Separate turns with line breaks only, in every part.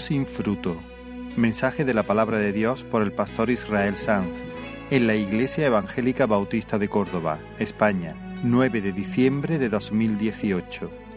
Sin fruto. Mensaje de la palabra de Dios por el pastor Israel Sanz en la Iglesia Evangélica Bautista de Córdoba, España, 9 de diciembre de 2018.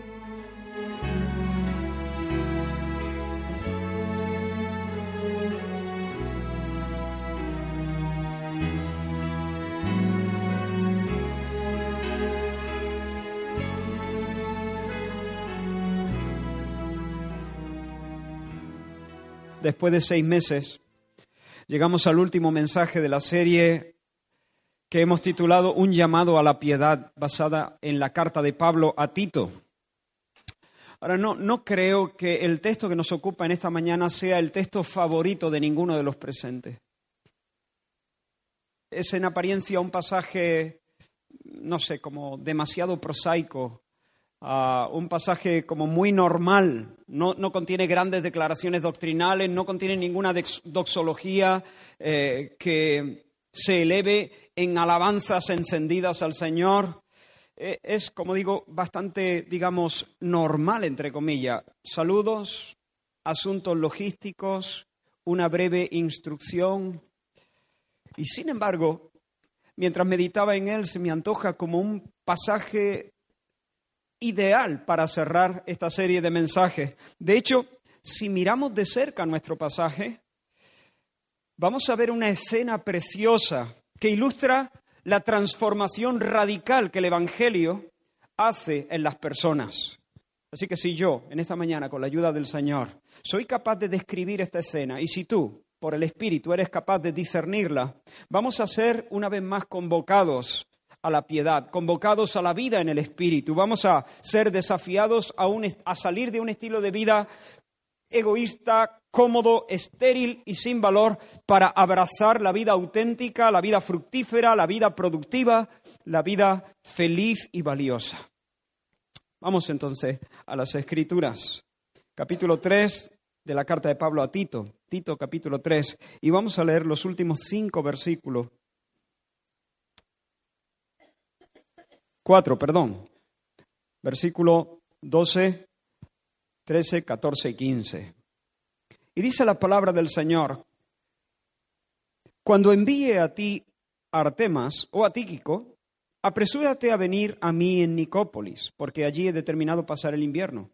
Después de seis meses, llegamos al último mensaje de la serie que hemos titulado Un llamado a la piedad, basada en la carta de Pablo a Tito. Ahora, no, no creo que el texto que nos ocupa en esta mañana sea el texto favorito de ninguno de los presentes. Es en apariencia un pasaje, no sé, como demasiado prosaico, un pasaje como muy normal, no, contiene grandes declaraciones doctrinales, no contiene ninguna doxología eh, que se eleve en alabanzas encendidas al Señor. Eh, es, como digo, bastante, digamos, normal, entre comillas. Saludos, asuntos logísticos, una breve instrucción. Y sin embargo, mientras meditaba en él, se me antoja como un pasaje ideal para cerrar esta serie de mensajes. De hecho, si miramos de cerca nuestro pasaje, vamos a ver una escena preciosa que ilustra la transformación radical que el Evangelio hace en las personas. Así que si yo, en esta mañana, con la ayuda del Señor, soy capaz de describir esta escena, y si tú, por el Espíritu, eres capaz de discernirla, vamos a ser una vez más convocados a la piedad, convocados a la vida en el Espíritu. Vamos a ser desafiados a, a salir de un estilo de vida egoísta, cómodo, estéril y sin valor para abrazar la vida auténtica, la vida fructífera, la vida productiva, la vida feliz y valiosa. Vamos entonces a las Escrituras. Capítulo 3 de la carta de Pablo a Tito. Tito capítulo 3. Y vamos a leer los últimos cinco versículos 4, perdón. Versículo 12, 13, 14 y 15. Y dice la palabra del Señor, cuando envíe a ti Artemas o a Tíquico, apresúrate a venir a mí en Nicópolis, porque allí he determinado pasar el invierno.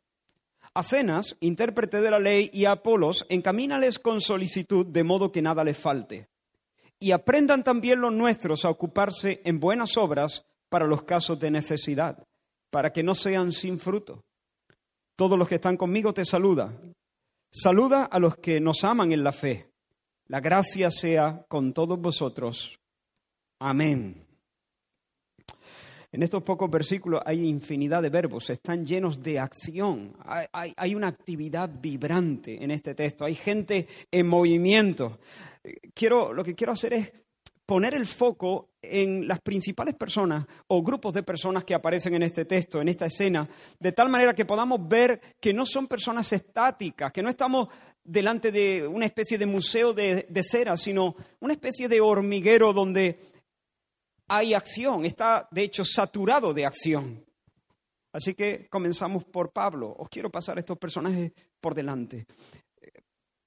A Cenas, intérprete de la ley, y a Apolos, encamínales con solicitud, de modo que nada les falte. Y aprendan también los nuestros a ocuparse en buenas obras, para los casos de necesidad, para que no sean sin fruto. Todos los que están conmigo te saludan. Saluda a los que nos aman en la fe. La gracia sea con todos vosotros. Amén. En estos pocos versículos hay infinidad de verbos, están llenos de acción, hay, hay, una actividad vibrante en este texto, hay gente en movimiento. Quiero, lo que quiero hacer es poner el foco en las principales personas o grupos de personas que aparecen en este texto, en esta escena, de tal manera que podamos ver que no son personas estáticas, que no estamos delante de una especie de museo de, cera, sino una especie de hormiguero donde hay acción, está de hecho saturado de acción. Así que comenzamos por Pablo. Os quiero pasar estos personajes por delante.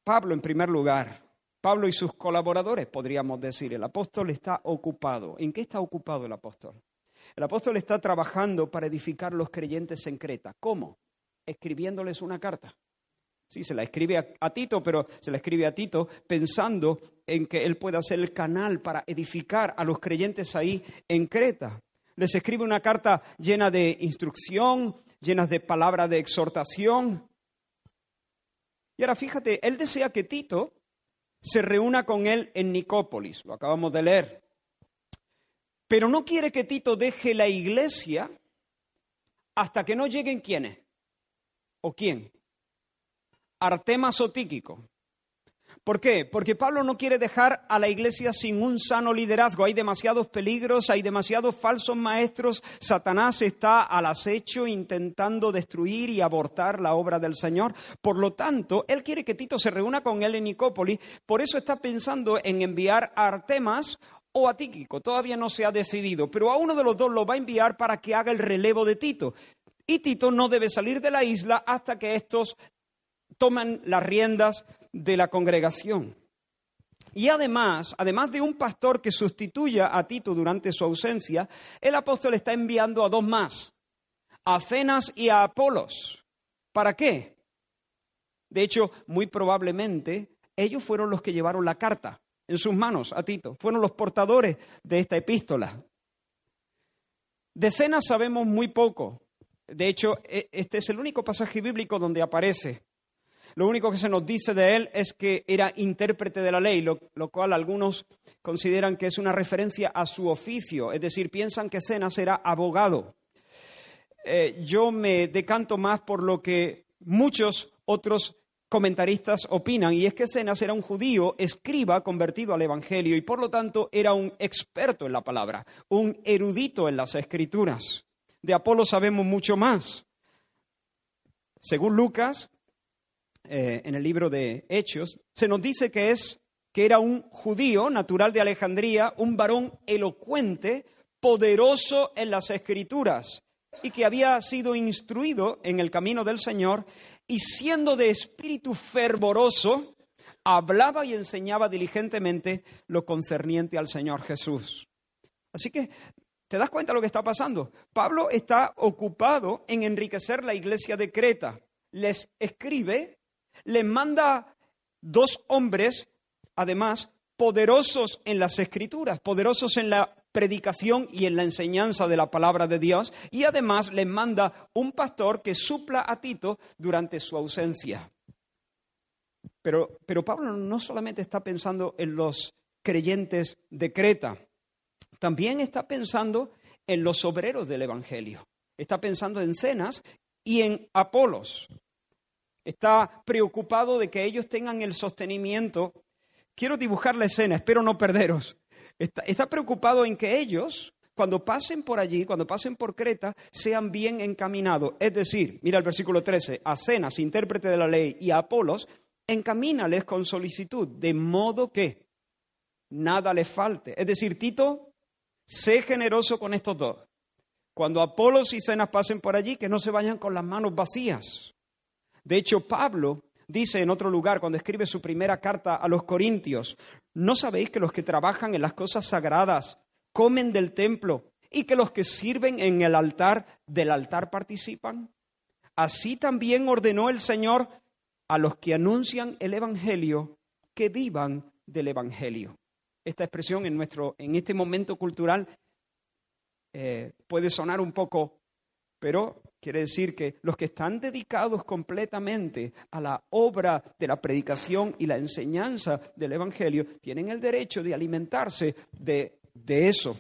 Pablo, en primer lugar, Pablo y sus colaboradores, podríamos decir. El apóstol está ocupado. ¿En qué está ocupado el apóstol? El apóstol está trabajando para edificar los creyentes en Creta. ¿Cómo? Escribiéndoles una carta. Sí, se la escribe a, Tito, pero se la escribe a Tito pensando en que él pueda ser el canal para edificar a los creyentes ahí en Creta. Les escribe una carta llena de instrucción, llena de palabras de exhortación. Y ahora fíjate, él desea que Tito se reúna con él en Nicópolis, lo acabamos de leer. Pero no quiere que Tito deje la iglesia hasta que no lleguen quiénes. ¿O quién? Artemas o. ¿Por qué? Porque Pablo no quiere dejar a la iglesia sin un sano liderazgo. Hay demasiados peligros, hay demasiados falsos maestros. Satanás está al acecho intentando destruir y abortar la obra del Señor. Por lo tanto, él quiere que Tito se reúna con él en Nicópolis. Por eso está pensando en enviar a Artemas o a Tíquico. Todavía no se ha decidido, pero a uno de los dos lo va a enviar para que haga el relevo de Tito. Y Tito no debe salir de la isla hasta que estos toman las riendas de la congregación. Y además, además de un pastor que sustituya a Tito durante su ausencia, el apóstol está enviando a dos más, a Cenas y a Apolos. ¿Para qué? De hecho, muy probablemente ellos fueron los que llevaron la carta en sus manos a Tito, fueron los portadores de esta epístola. De Cenas sabemos muy poco. De hecho, e, este es el único pasaje bíblico donde aparece. Lo único que se nos dice de él es que era intérprete de la ley, lo, cual algunos consideran que es una referencia a su oficio, es decir, piensan que Cenas era abogado. Eh, yo me decanto más por lo que muchos otros comentaristas opinan, y es que Cenas era un judío, escriba, convertido al Evangelio, y por lo tanto era un experto en la palabra, un erudito en las escrituras. De Apolo sabemos mucho más. Según Lucas, eh, en el libro de Hechos, se nos dice que es que era un judío natural de Alejandría, un varón elocuente, poderoso en las escrituras, y que había sido instruido en el camino del Señor, y siendo de espíritu fervoroso, hablaba y enseñaba diligentemente lo concerniente al Señor Jesús. Así que, ¿te das cuenta de lo que está pasando? Pablo está ocupado en enriquecer la iglesia de Creta. Les escribe le manda dos hombres, además, poderosos en las escrituras, poderosos en la predicación y en la enseñanza de la palabra de Dios, y además le manda un pastor que supla a Tito durante su ausencia. Pero, pero Pablo no solamente está pensando en los creyentes de Creta, también está pensando en los obreros del Evangelio. Está pensando en Cenas y en Apolos está preocupado de que ellos tengan el sostenimiento. Quiero dibujar la escena, espero no perderos. Está, preocupado en que ellos, cuando pasen por allí, cuando pasen por Creta, sean bien encaminados. Es decir, mira el versículo 13, a Cenas, intérprete de la ley, y a Apolos, encamínales con solicitud, de modo que nada les falte. Es decir, Tito, sé generoso con estos dos. Cuando Apolos y Cenas pasen por allí, que no se vayan con las manos vacías. De hecho, Pablo dice en otro lugar, cuando escribe su primera carta a los Corintios, ¿no sabéis que los que trabajan en las cosas sagradas comen del templo y que los que sirven en el altar del altar participan? Así también ordenó el Señor a los que anuncian el Evangelio que vivan del Evangelio. Esta expresión en, nuestro, en este momento cultural eh, puede sonar un poco, pero Quiere decir que los que están dedicados completamente a la obra de la predicación y la enseñanza del Evangelio tienen el derecho de alimentarse de, eso.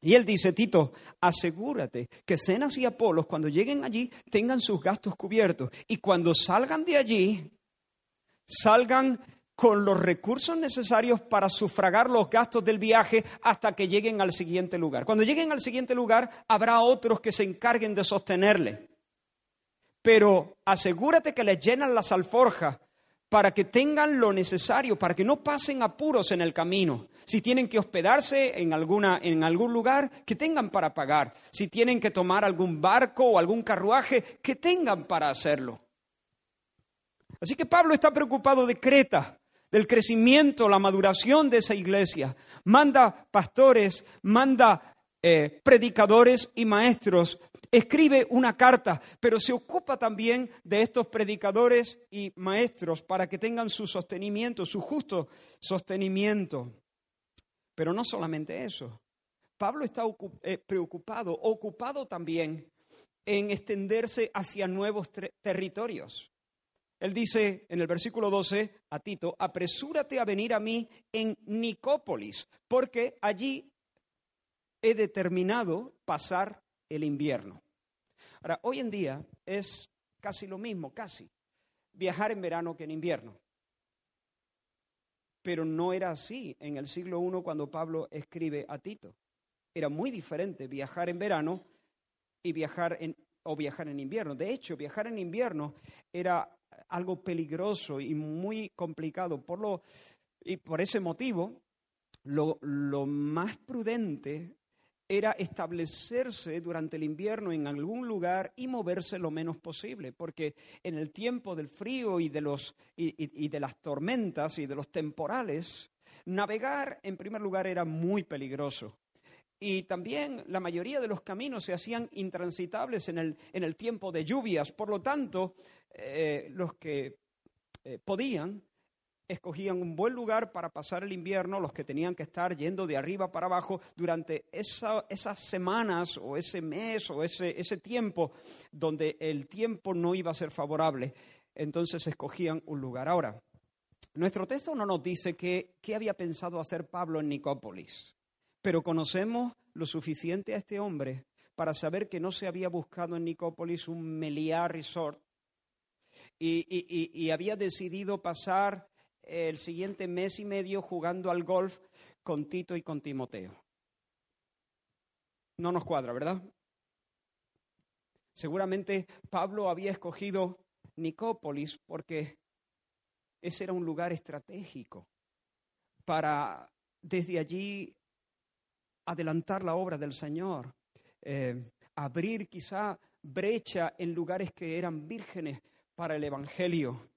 Y él dice, Tito, asegúrate que Cenas y Apolos cuando lleguen allí tengan sus gastos cubiertos y cuando salgan de allí, salgan con los recursos necesarios para sufragar los gastos del viaje hasta que lleguen al siguiente lugar. Cuando lleguen al siguiente lugar, habrá otros que se encarguen de sostenerle. Pero asegúrate que les llenan las alforjas para que tengan lo necesario, para que no pasen apuros en el camino. Si tienen que hospedarse en, alguna, en algún lugar, que tengan para pagar. Si tienen que tomar algún barco o algún carruaje, que tengan para hacerlo. Así que Pablo está preocupado de Creta, del crecimiento, la maduración de esa iglesia. Manda pastores, manda eh, predicadores y maestros. Escribe una carta, pero se ocupa también de estos predicadores y maestros para que tengan su sostenimiento, su justo sostenimiento. Pero no solamente eso. Pablo está eh, preocupado, ocupado también en extenderse hacia nuevos territorios. Él dice en el versículo 12 a Tito, apresúrate a venir a mí en Nicópolis, porque allí he determinado pasar el invierno. Ahora, hoy en día es casi lo mismo, casi, viajar en verano que en invierno. Pero no era así en el siglo I cuando Pablo escribe a Tito. Era muy diferente viajar en verano y viajar en, o viajar en invierno. De hecho, viajar en invierno era algo peligroso y muy complicado. Por lo, y por ese motivo, lo, más prudente era establecerse durante el invierno en algún lugar y moverse lo menos posible, porque en el tiempo del frío y de, los, y, de las tormentas y de los temporales, navegar en primer lugar era muy peligroso. Y también la mayoría de los caminos se hacían intransitables en el, en el tiempo de lluvias. Por lo tanto, eh, los que eh, podían escogían un buen lugar para pasar el invierno, los que tenían que estar yendo de arriba para abajo durante esas semanas o ese mes o ese, ese tiempo donde el tiempo no iba a ser favorable. Entonces escogían un lugar. Ahora, nuestro texto no nos dice qué, qué había pensado hacer Pablo en Nicópolis, pero conocemos lo suficiente a este hombre para saber que no se había buscado en Nicópolis un Meliá Resort y, había decidido pasar el siguiente mes y medio jugando al golf con Tito y con Timoteo. No nos cuadra, ¿verdad? Seguramente Pablo había escogido Nicópolis porque ese era un lugar estratégico para desde allí adelantar la obra del Señor, eh, abrir quizá brecha en lugares que eran vírgenes para el Evangelio.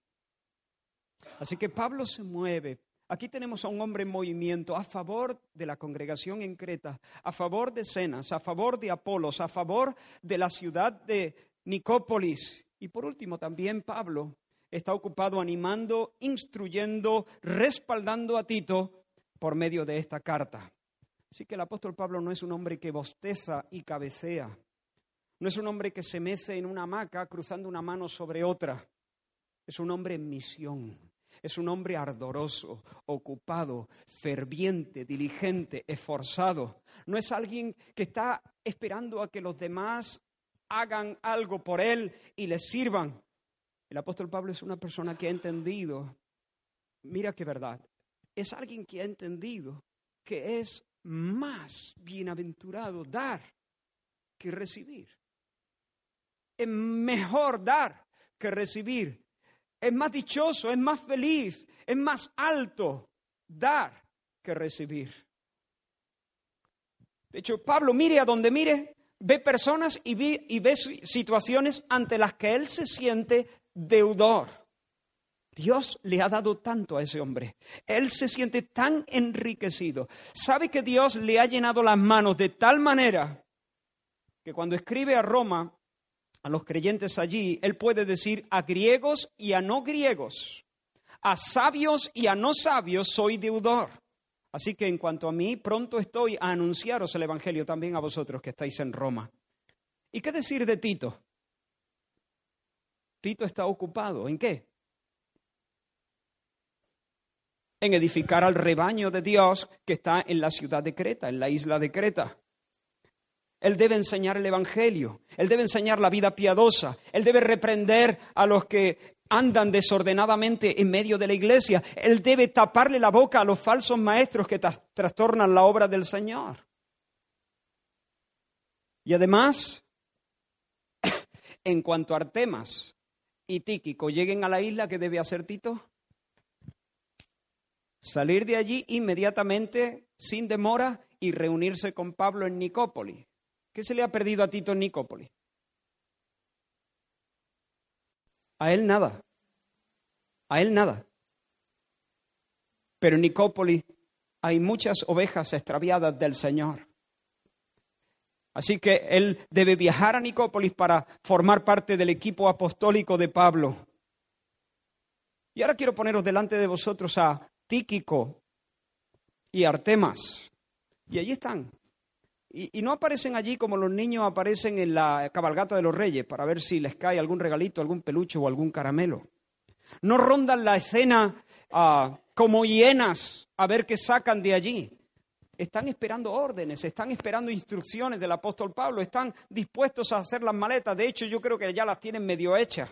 Así que Pablo se mueve. Aquí tenemos a un hombre en movimiento a favor de la congregación en Creta, a favor de Cenas, a favor de Apolos, a favor de la ciudad de Nicópolis. Y por último, también Pablo está ocupado animando, instruyendo, respaldando a Tito por medio de esta carta. Así que el apóstol Pablo no es un hombre que bosteza y cabecea, no es un hombre que se mece en una hamaca cruzando una mano sobre otra, es un hombre en misión, es un hombre ardoroso, ocupado, ferviente, diligente, esforzado. No es alguien que está esperando a que los demás hagan algo por él y le sirvan. El apóstol Pablo es una persona que ha entendido, mira qué verdad, es alguien que ha entendido que es más bienaventurado dar que recibir. Es mejor dar que recibir es más dichoso, es más feliz, es más alto dar que recibir. De hecho, Pablo mire a donde mire, ve personas y ve, y ve situaciones ante las que él se siente deudor. Dios le ha dado tanto a ese hombre. Él se siente tan enriquecido. Sabe que Dios le ha llenado las manos de tal manera que cuando escribe a Roma, a los creyentes allí, él puede decir a griegos y a no griegos, a sabios y a no sabios soy deudor. Así que en cuanto a mí, pronto estoy a anunciaros el Evangelio también a vosotros que estáis en Roma. ¿Y qué decir de Tito? Tito está ocupado. ¿En qué? En edificar al rebaño de Dios que está en la ciudad de Creta, en la isla de Creta. Él debe enseñar el Evangelio, Él debe enseñar la vida piadosa, Él debe reprender a los que andan desordenadamente en medio de la iglesia, Él debe taparle la boca a los falsos maestros que trastornan la obra del Señor. Y además, en cuanto a Artemas y Tíquico lleguen a la isla, ¿qué debe hacer Tito? Salir de allí inmediatamente, sin demora, y reunirse con Pablo en Nicópolis. ¿Qué se le ha perdido a Tito en Nicópolis? A él nada. A él nada. Pero en Nicópolis hay muchas ovejas extraviadas del Señor. Así que él debe viajar a Nicópolis para formar parte del equipo apostólico de Pablo. Y ahora quiero poneros delante de vosotros a Tíquico y Artemas. Y allí están. Y, no aparecen allí como los niños aparecen en la cabalgata de los reyes para ver si les cae algún regalito, algún peluche o algún caramelo. No rondan la escena ah, como hienas a ver qué sacan de allí. Están esperando órdenes, están esperando instrucciones del apóstol Pablo, están dispuestos a hacer las maletas. De hecho, yo creo que ya las tienen medio hechas.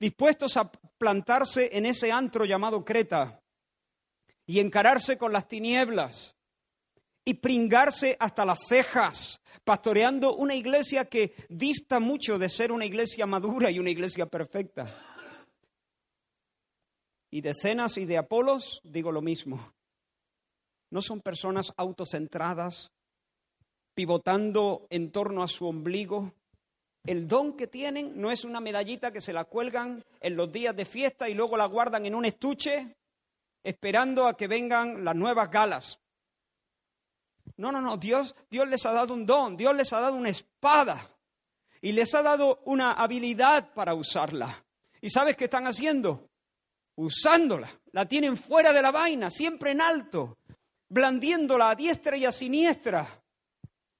Dispuestos a plantarse en ese antro llamado Creta y encararse con las tinieblas y pringarse hasta las cejas, pastoreando una iglesia que dista mucho de ser una iglesia madura y una iglesia perfecta. Y de Cenas y de Apolos digo lo mismo. No son personas autocentradas, pivotando en torno a su ombligo. El don que tienen no es una medallita que se la cuelgan en los días de fiesta y luego la guardan en un estuche esperando a que vengan las nuevas galas. No, no, no, Dios, Dios les ha dado un don, Dios les ha dado una espada y les ha dado una habilidad para usarla. ¿Y sabes qué están haciendo? Usándola. La tienen fuera de la vaina, siempre en alto, blandiéndola a diestra y a siniestra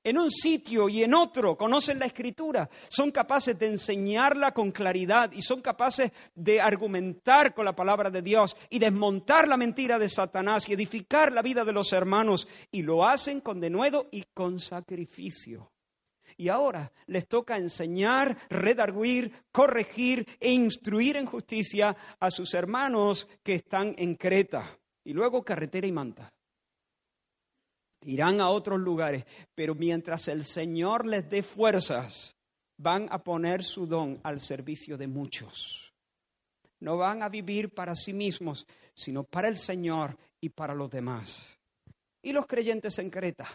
en un sitio y en otro, conocen la escritura, son capaces de enseñarla con claridad y son capaces de argumentar con la palabra de Dios y desmontar la mentira de Satanás y edificar la vida de los hermanos y lo hacen con denuedo y con sacrificio. Y ahora les toca enseñar, redarguir, corregir e instruir en justicia a sus hermanos que están en Creta. Y luego carretera y manta irán a otros lugares, pero mientras el Señor les dé fuerzas, van a poner su don al servicio de muchos. No van a vivir para sí mismos, sino para el Señor y para los demás. Y los creyentes en Creta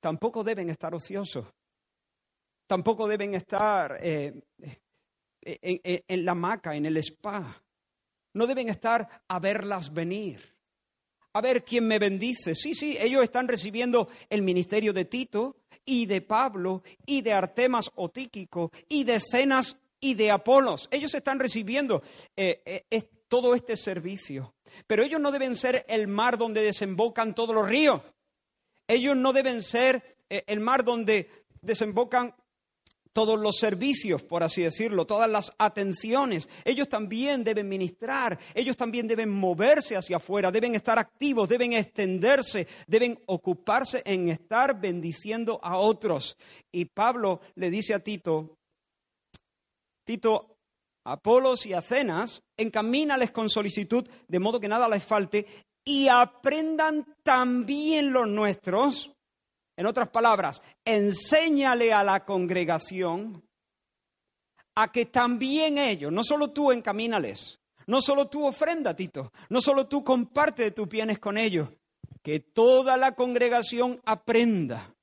tampoco deben estar ociosos, tampoco deben estar eh, eh, en la maca, en el spa, no deben estar a verlas venir a ver quién me bendice. Sí, sí, ellos están recibiendo el ministerio de Tito y de Pablo y de Artemas o Tíquico y de Cenas y de Apolos. Ellos están recibiendo eh, eh, todo este servicio. Pero ellos no deben ser el mar donde desembocan todos los ríos. Ellos no deben ser eh, el mar donde desembocan todos los servicios, por así decirlo, todas las atenciones. Ellos también deben ministrar, ellos también deben moverse hacia afuera, deben estar activos, deben extenderse, deben ocuparse en estar bendiciendo a otros. Y Pablo le dice a Tito, Tito, Apolos y Acenas, encamínales con solicitud, de modo que nada les falte, y aprendan también los nuestros en otras palabras, enséñale a la congregación a que también ellos, no solo tú encamínales, no solo tú ofrenda, Tito, no solo tú comparte de tus bienes con ellos, que toda la congregación aprenda,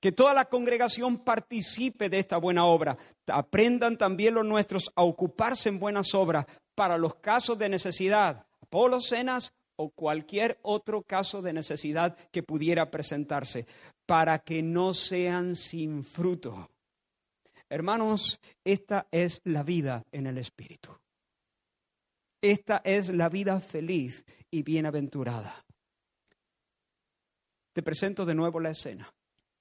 que toda la congregación participe de esta buena obra. Aprendan también los nuestros a ocuparse en buenas obras para los casos de necesidad. Apolo, Cenas, o cualquier otro caso de necesidad que pudiera presentarse, para que no sean sin fruto. Hermanos, esta es la vida en el Espíritu. Esta es la vida feliz y bienaventurada. Te presento de nuevo la escena.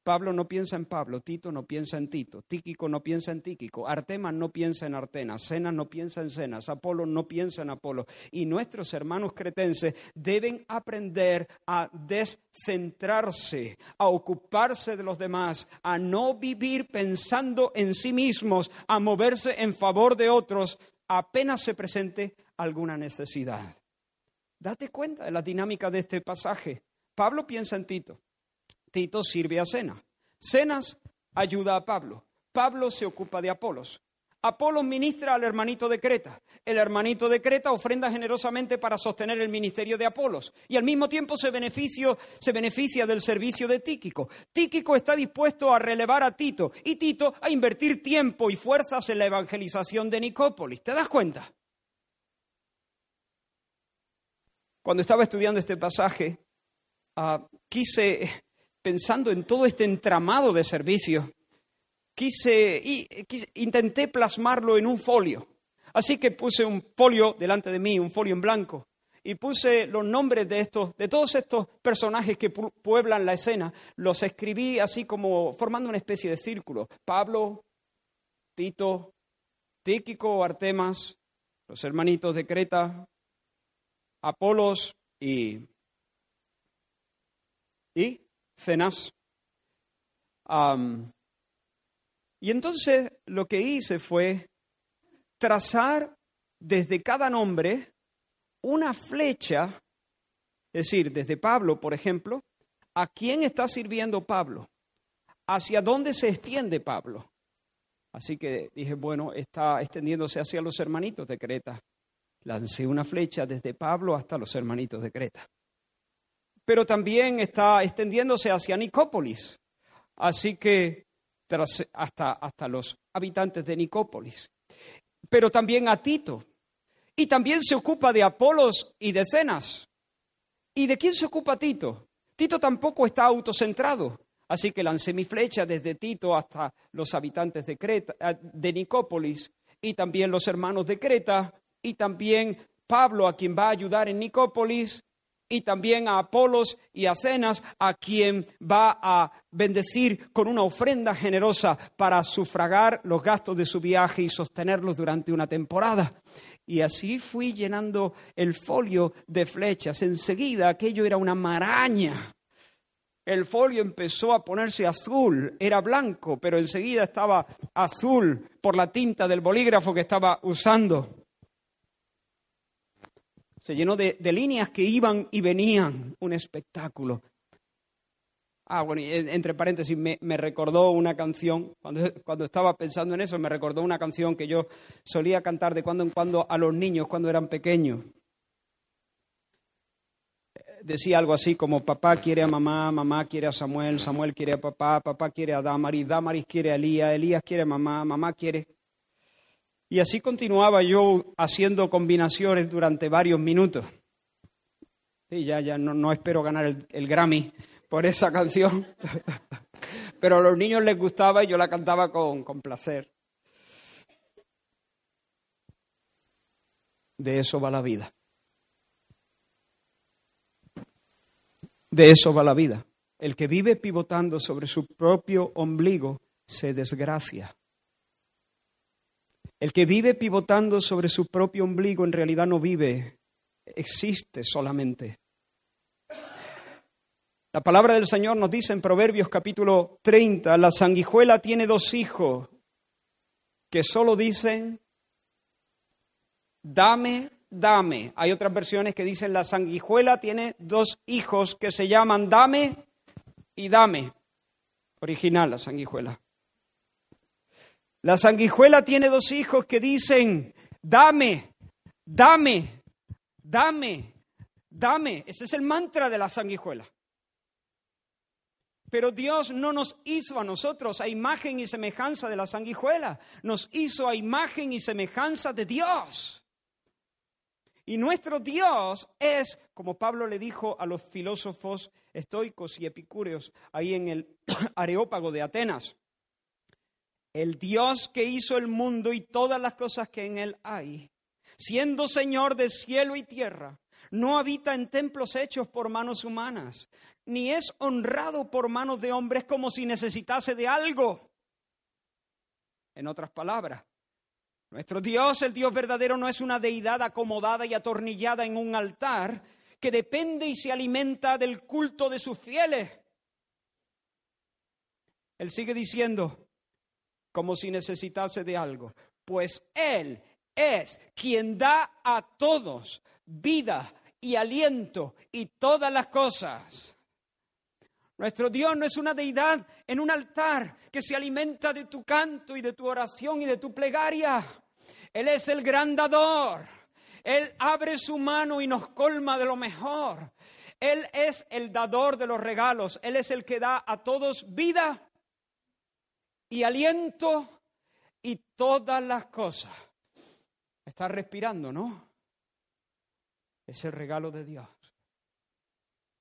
Pablo no piensa en Pablo, Tito no piensa en Tito, Tíquico no piensa en Tíquico, Artemas no piensa en Artenas, Cenas no piensa en Cenas, Apolo no piensa en Apolo. Y nuestros hermanos cretenses deben aprender a descentrarse, a ocuparse de los demás, a no vivir pensando en sí mismos, a moverse en favor de otros apenas se presente alguna necesidad. Date cuenta de la dinámica de este pasaje. Pablo piensa en Tito. Tito sirve a Cenas. Cenas ayuda a Pablo. Pablo se ocupa de Apolos. Apolos ministra al hermanito de Creta. El hermanito de Creta ofrenda generosamente para sostener el ministerio de Apolos y al mismo tiempo se, se beneficia del servicio de Tíquico. Tíquico está dispuesto a relevar a Tito y Tito a invertir tiempo y fuerzas en la evangelización de Nicópolis. ¿Te das cuenta? Cuando estaba estudiando este pasaje, ah, quise pensando en todo este entramado de servicio, quise, y, intenté plasmarlo en un folio. Así que puse un folio delante de mí, un folio en blanco, y puse los nombres de estos, de todos estos personajes que pueblan la escena. Los escribí así como formando una especie de círculo. Pablo, Tito, Tíquico, Artemas, los hermanitos de Creta, Apolos y, y cenas. y entonces lo que hice fue trazar desde cada nombre una flecha, es decir, desde Pablo, por ejemplo, ¿a quién está sirviendo Pablo? ¿Hacia dónde se extiende Pablo? Así que dije, bueno, está extendiéndose hacia los hermanitos de Creta. Lancé una flecha desde Pablo hasta los hermanitos de Creta. Pero también está extendiéndose hacia Nicópolis. Así que hasta, hasta los habitantes de Nicópolis. Pero también a Tito. Y también se ocupa de Apolos y de Cenas. ¿Y de quién se ocupa Tito? Tito tampoco está autocentrado. Así que lancé mi flecha desde Tito hasta los habitantes de, Creta, eh, de Nicópolis y también los hermanos de Creta y también Pablo a quien va a ayudar en Nicópolis y también a Apolos y a Cenas a quien va a bendecir con una ofrenda generosa para sufragar los gastos de su viaje y sostenerlos durante una temporada. Y así fui llenando el folio de flechas. Enseguida aquello era una maraña el folio empezó a ponerse azul, era blanco, pero enseguida estaba azul por la tinta del bolígrafo que estaba usando. Se llenó de, líneas que iban y venían, un espectáculo. Ah, bueno, entre paréntesis, me, recordó una canción, cuando, cuando, estaba pensando en eso, me recordó una canción que yo solía cantar de cuando en cuando a los niños cuando eran pequeños decía algo así como papá quiere a mamá, mamá quiere a Samuel, Samuel quiere a papá, papá quiere a Damaris, Damaris quiere a Elías, Elías quiere a mamá, mamá quiere. Y así continuaba yo haciendo combinaciones durante varios minutos. Y ya, ya no, espero ganar el, Grammy por esa canción, pero a los niños les gustaba y yo la cantaba con, con placer. De eso va la vida. De eso va la vida. El que vive pivotando sobre su propio ombligo se desgracia. El que vive pivotando sobre su propio ombligo en realidad no vive, existe solamente. La palabra del Señor nos dice en Proverbios capítulo 30, la sanguijuela tiene dos hijos que solo dicen, dame dame. Hay otras versiones que dicen la sanguijuela tiene dos hijos que se llaman dame y dame. Original la sanguijuela. La sanguijuela tiene dos hijos que dicen dame, dame, dame, dame. Ese es el mantra de la sanguijuela. Pero Dios no nos hizo a nosotros a imagen y semejanza de la sanguijuela, nos hizo a imagen y semejanza de Dios. Y nuestro Dios es, como Pablo le dijo a los filósofos estoicos y epicúreos ahí en el Areópago de Atenas, el Dios que hizo el mundo y todas las cosas que en él hay, siendo Señor de cielo y tierra, no habita en templos hechos por manos humanas, ni es honrado por manos de hombres como si necesitase de algo. En otras palabras, nuestro Dios, el Dios verdadero, no es una deidad acomodada y atornillada en un altar que depende y se alimenta del culto de sus fieles. Él sigue diciendo, como si necesitase de algo, pues Él es quien da a todos vida y aliento y todas las cosas. Nuestro Dios no es una deidad en un altar que se alimenta de tu canto y de tu oración y de tu plegaria. Él es el gran dador. Él abre su mano y nos colma de lo mejor. Él es el dador de los regalos. Él es el que da a todos vida y aliento y todas las cosas. Está respirando, ¿no? Es el regalo de Dios.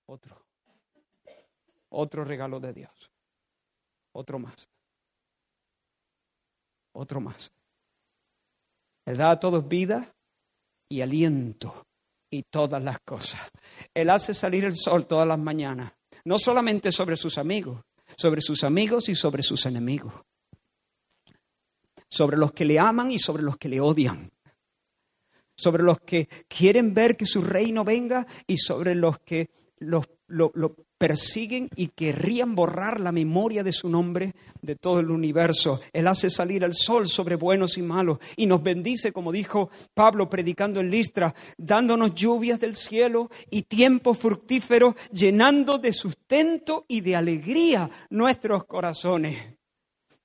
Otro. Otro regalo de Dios. Otro más. Otro más. Él da a todos vida y aliento y todas las cosas. Él hace salir el sol todas las mañanas, no solamente sobre sus amigos, sobre sus amigos y sobre sus enemigos, sobre los que le aman y sobre los que le odian, sobre los que quieren ver que su reino venga y sobre los que lo, lo, persiguen y querrían borrar la memoria de su nombre de todo el universo. Él hace salir el sol sobre buenos y malos y nos bendice, como dijo Pablo predicando en Listra, dándonos lluvias del cielo y tiempo fructífero, llenando de sustento y de alegría nuestros corazones.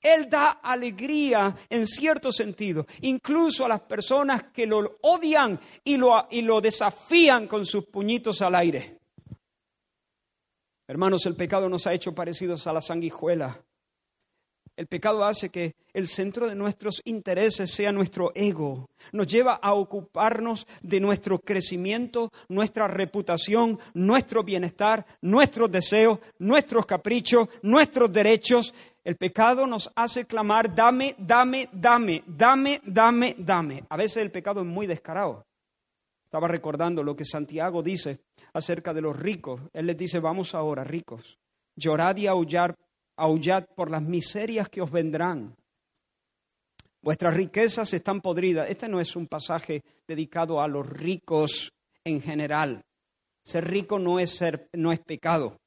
Él da alegría en cierto sentido, incluso a las personas que lo odian y lo, y lo desafían con sus puñitos al aire. Hermanos, el pecado nos ha hecho parecidos a la sanguijuela. El pecado hace que el centro de nuestros intereses sea nuestro ego. Nos lleva a ocuparnos de nuestro crecimiento, nuestra reputación, nuestro bienestar, nuestros deseos, nuestros caprichos, nuestros derechos. El pecado nos hace clamar, dame, dame, dame, dame, dame, dame. A veces el pecado es muy descarado. Estaba recordando lo que Santiago dice acerca de los ricos. Él les dice, vamos ahora, ricos, llorad y aullar aullad por las miserias que os vendrán. Vuestras riquezas están podridas. Este no es un pasaje dedicado a los ricos en general. Ser rico no es, ser, no es pecado.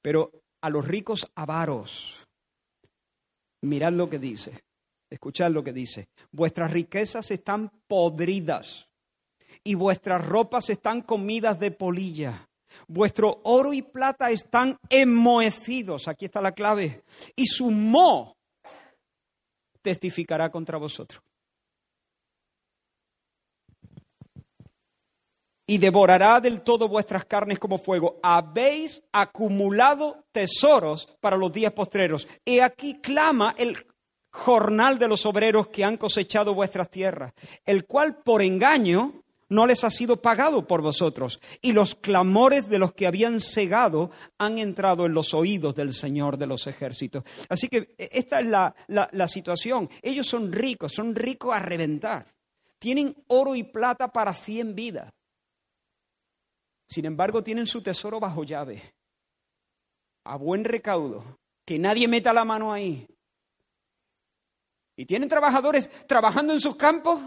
Pero a los ricos avaros, mirad lo que dice, escuchad lo que dice. Vuestras riquezas están podridas y vuestras ropas están comidas de polilla. Vuestro oro y plata están enmohecidos, aquí está la clave, y su mo testificará contra vosotros. Y devorará del todo vuestras carnes como fuego. Habéis acumulado tesoros para los días postreros. He aquí clama el jornal de los obreros que han cosechado vuestras tierras, el cual por engaño no les ha sido pagado por vosotros, y los clamores de los que habían cegado han entrado en los oídos del Señor de los ejércitos. Así que e, esta es la, la situación. Ellos son ricos, son ricos a reventar. Tienen oro y plata para cien vidas. Sin embargo, tienen su tesoro bajo llave, a buen recaudo, que nadie meta la mano ahí. Y tienen trabajadores trabajando en sus campos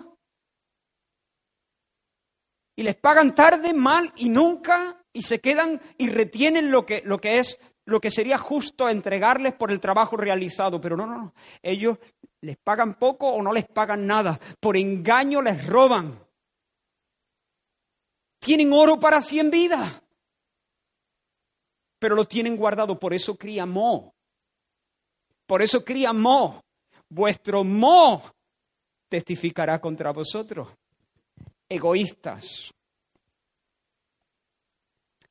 y les pagan tarde, mal y nunca y se quedan y retienen lo que, lo que es lo que sería justo entregarles por el trabajo realizado, pero no, no, no. Ellos les pagan poco o no les pagan nada, por engaño les roban. Tienen oro para cien vidas, pero lo tienen guardado, por eso cría mo. Por eso cría mo. Vuestro mo testificará contra vosotros egoístas.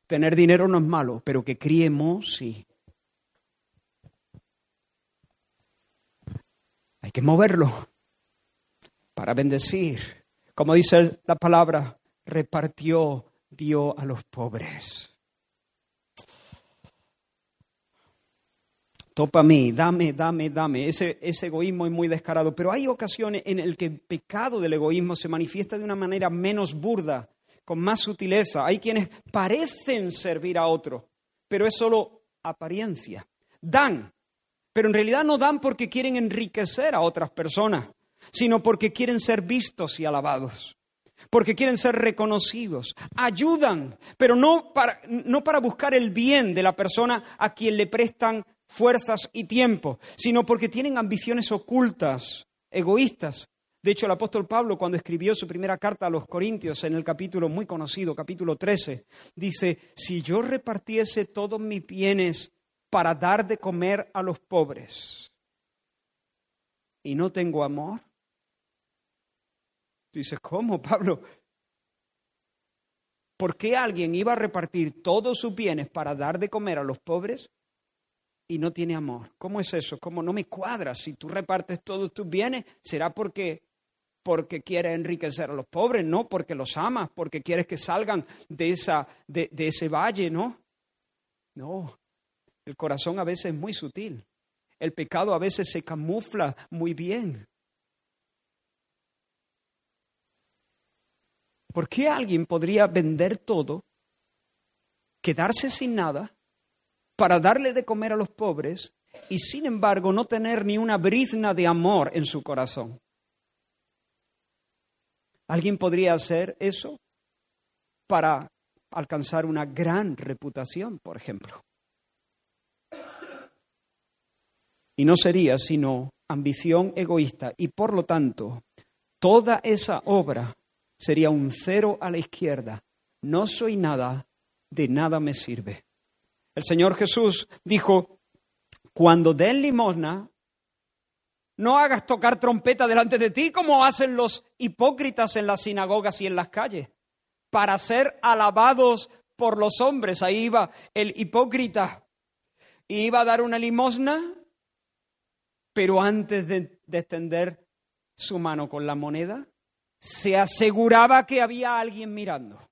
Tener dinero no es malo, pero que criemos, sí. Hay que moverlo para bendecir. Como dice la palabra, repartió, dio a los pobres. Topa a mí, dame, dame, dame. Ese, egoísmo es muy descarado. Pero hay ocasiones en las que el pecado del egoísmo se manifiesta de una manera menos burda, con más sutileza. Hay quienes parecen servir a otro, pero es solo apariencia. Dan, pero en realidad no dan porque quieren enriquecer a otras personas, sino porque quieren ser vistos y alabados porque quieren ser reconocidos. Ayudan, pero no para, no para, buscar el bien de la persona a quien le prestan fuerzas y tiempo, sino porque tienen ambiciones ocultas, egoístas. De hecho, el apóstol Pablo, cuando escribió su primera carta a los Corintios, en el capítulo muy conocido, capítulo 13, dice, si yo repartiese todos mis bienes para dar de comer a los pobres y no tengo amor, dices, ¿cómo, Pablo? ¿Por qué alguien iba a repartir todos sus bienes para dar de comer a los pobres y no tiene amor. ¿Cómo es eso? ¿Cómo no me cuadra? Si tú repartes todos tus bienes, será porque porque quieres enriquecer a los pobres, no porque los amas, porque quieres que salgan de, esa, de, de ese valle, ¿no? No, el corazón a veces es muy sutil. El pecado a veces se camufla muy bien. ¿Por qué alguien podría vender todo, quedarse sin nada para darle de comer a los pobres y sin embargo no tener ni una brizna de amor en su corazón. ¿Alguien podría hacer eso para alcanzar una gran reputación, por ejemplo? Y no sería sino ambición egoísta y por lo tanto toda esa obra sería un cero a la izquierda. No soy nada, de nada me sirve. El Señor Jesús dijo, cuando den limosna, no hagas tocar trompeta delante de ti como hacen los hipócritas en las sinagogas y en las calles, para ser alabados por los hombres. Ahí iba el hipócrita. Iba a dar una limosna, pero antes de, de extender su mano con la moneda, se aseguraba que había alguien mirando.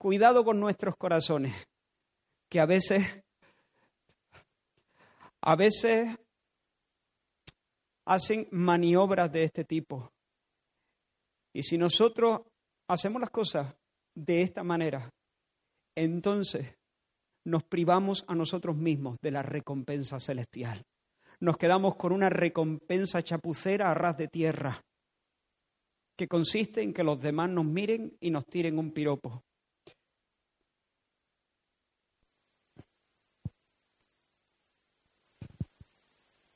Cuidado con nuestros corazones, que a veces, a veces hacen maniobras de este tipo. Y si nosotros hacemos las cosas de esta manera, entonces nos privamos a nosotros mismos de la recompensa celestial. Nos quedamos con una recompensa chapucera a ras de tierra, que consiste en que los demás nos miren y nos tiren un piropo.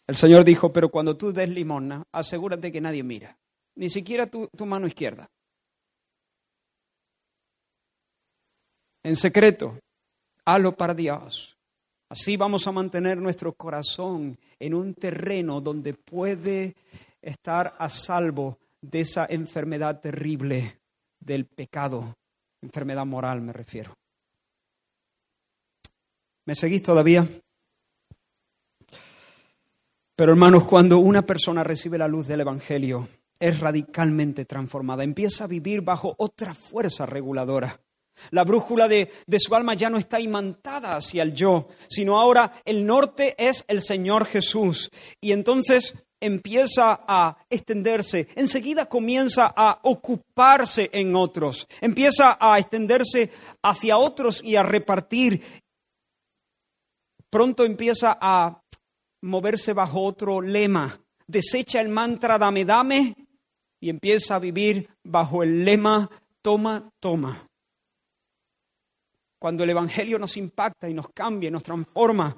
El Señor dijo, pero cuando tú des limosna, asegúrate que nadie mira, ni siquiera tu, mano izquierda. En secreto, hazlo para Dios. Así vamos a mantener nuestro corazón en un terreno donde puede estar a salvo de esa enfermedad terrible del pecado, enfermedad moral me refiero. ¿Me seguís todavía? Pero hermanos, cuando una persona recibe la luz del Evangelio, es radicalmente transformada, empieza a vivir bajo otra fuerza reguladora. La brújula de, de, su alma ya no está imantada hacia el yo, sino ahora el norte es el Señor Jesús. Y entonces empieza a extenderse, enseguida comienza a ocuparse en otros, empieza a extenderse hacia otros y a repartir. Pronto empieza a moverse bajo otro lema. Desecha el mantra dame, dame y empieza a vivir bajo el lema toma, toma. Cuando el Evangelio nos impacta y nos cambia y nos transforma,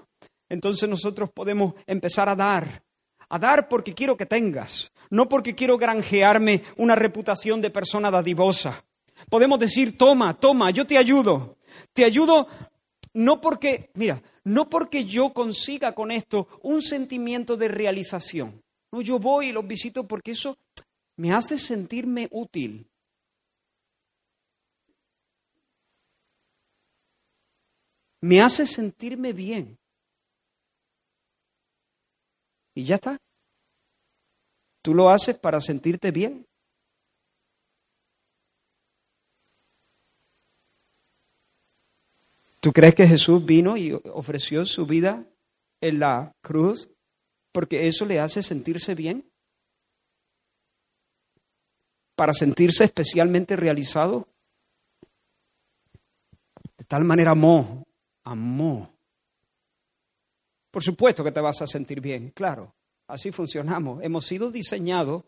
entonces nosotros podemos empezar a dar. A dar porque quiero que tengas, no porque quiero granjearme una reputación de persona dadivosa. Podemos decir, toma, toma, yo te ayudo. Te ayudo no porque, mira, no porque yo consiga con esto un sentimiento de realización. No, yo voy y los visito porque eso me hace sentirme útil. Me hace sentirme bien. Y ya está. Tú lo haces para sentirte bien. ¿Tú crees que Jesús vino y ofreció su vida en la cruz porque eso le hace sentirse bien? ¿Para sentirse especialmente realizado? De tal manera amó, amó. Por supuesto que te vas a sentir bien, claro, así funcionamos. Hemos sido diseñados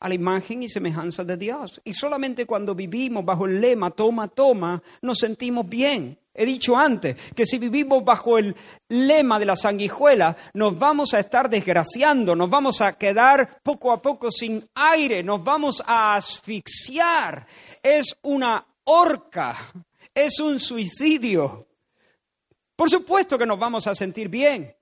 a la imagen y semejanza de Dios. Y solamente cuando vivimos bajo el lema toma, toma, nos sentimos bien. He dicho antes que si vivimos bajo el lema de la sanguijuela, nos vamos a estar desgraciando, nos vamos a quedar poco a poco sin aire, nos vamos a asfixiar. Es una horca, es un suicidio. Por supuesto que nos vamos a sentir bien,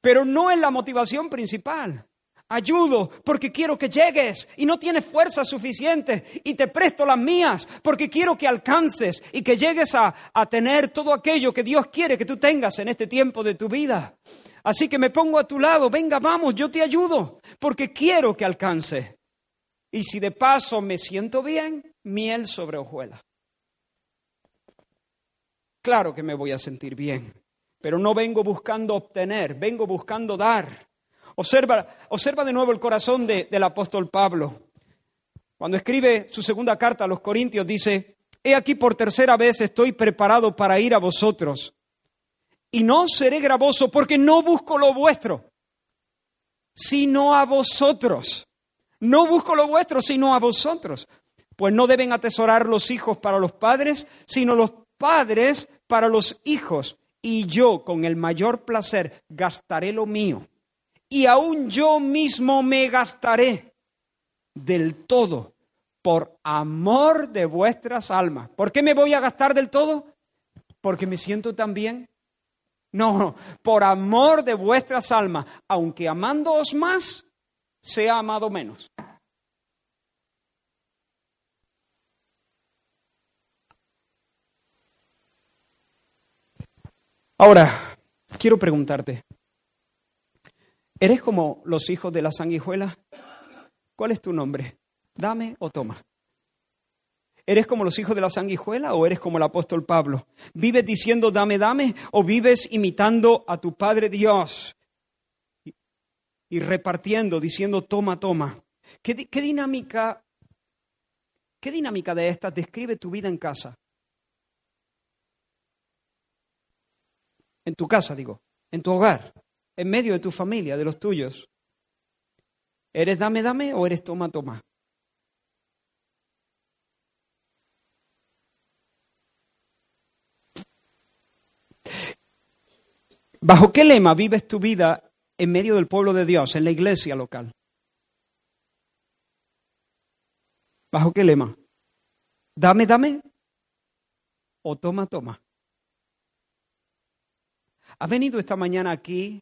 pero no es la motivación principal ayudo porque quiero que llegues y no tienes fuerza suficiente y te presto las mías porque quiero que alcances y que llegues a, a, tener todo aquello que Dios quiere que tú tengas en este tiempo de tu vida. Así que me pongo a tu lado, venga, vamos, yo te ayudo porque quiero que alcance. Y si de paso me siento bien, miel sobre hojuela. Claro que me voy a sentir bien, pero no vengo buscando obtener, vengo buscando dar. Observa, observa de nuevo el corazón de, del apóstol Pablo. Cuando escribe su segunda carta a los Corintios, dice, He aquí por tercera vez estoy preparado para ir a vosotros, y no seré gravoso porque no busco lo vuestro, sino a vosotros. No busco lo vuestro, sino a vosotros. Pues no deben atesorar los hijos para los padres, sino los padres para los hijos. Y yo con el mayor placer gastaré lo mío y aún yo mismo me gastaré del todo por amor de vuestras almas. ¿Por qué me voy a gastar del todo? Porque me siento tan bien. No, no, por amor de vuestras almas, aunque amándoos más, sea amado menos. Ahora, quiero preguntarte, ¿eres como los hijos de la sanguijuela? ¿Cuál es tu nombre? Dame o toma. ¿Eres como los hijos de la sanguijuela o eres como el apóstol Pablo? ¿Vives diciendo dame, dame o vives imitando a tu Padre Dios y, repartiendo, diciendo toma, toma? ¿Qué, dinámica, ¿Qué dinámica de estas describe tu vida en casa? En tu casa, digo, en tu hogar, en medio de tu familia, de los tuyos. ¿Eres dame, dame o eres toma, toma? ¿Bajo qué lema vives tu vida en medio del pueblo de Dios, en la iglesia local? ¿Bajo qué lema? Dame, dame o toma, toma. ¿Has venido esta mañana aquí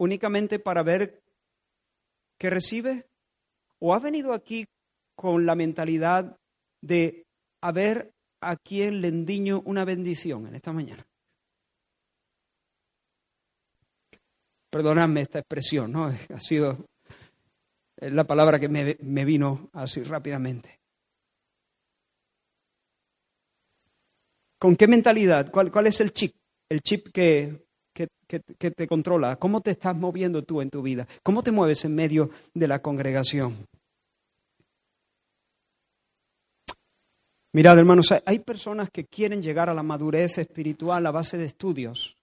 únicamente para ver qué recibe? ¿O has venido aquí con la mentalidad de a ver a quién le endiño una bendición en esta mañana? Perdonadme esta expresión, ¿no? Ha sido la palabra que me, vino así rápidamente. ¿Con qué mentalidad? ¿Cuál, cuál es el chip? El chip que, que, te controla. ¿Cómo te estás moviendo tú en tu vida? ¿Cómo te mueves en medio de la congregación? Mirad, hermanos, hay personas que quieren llegar a la madurez espiritual a base de estudios.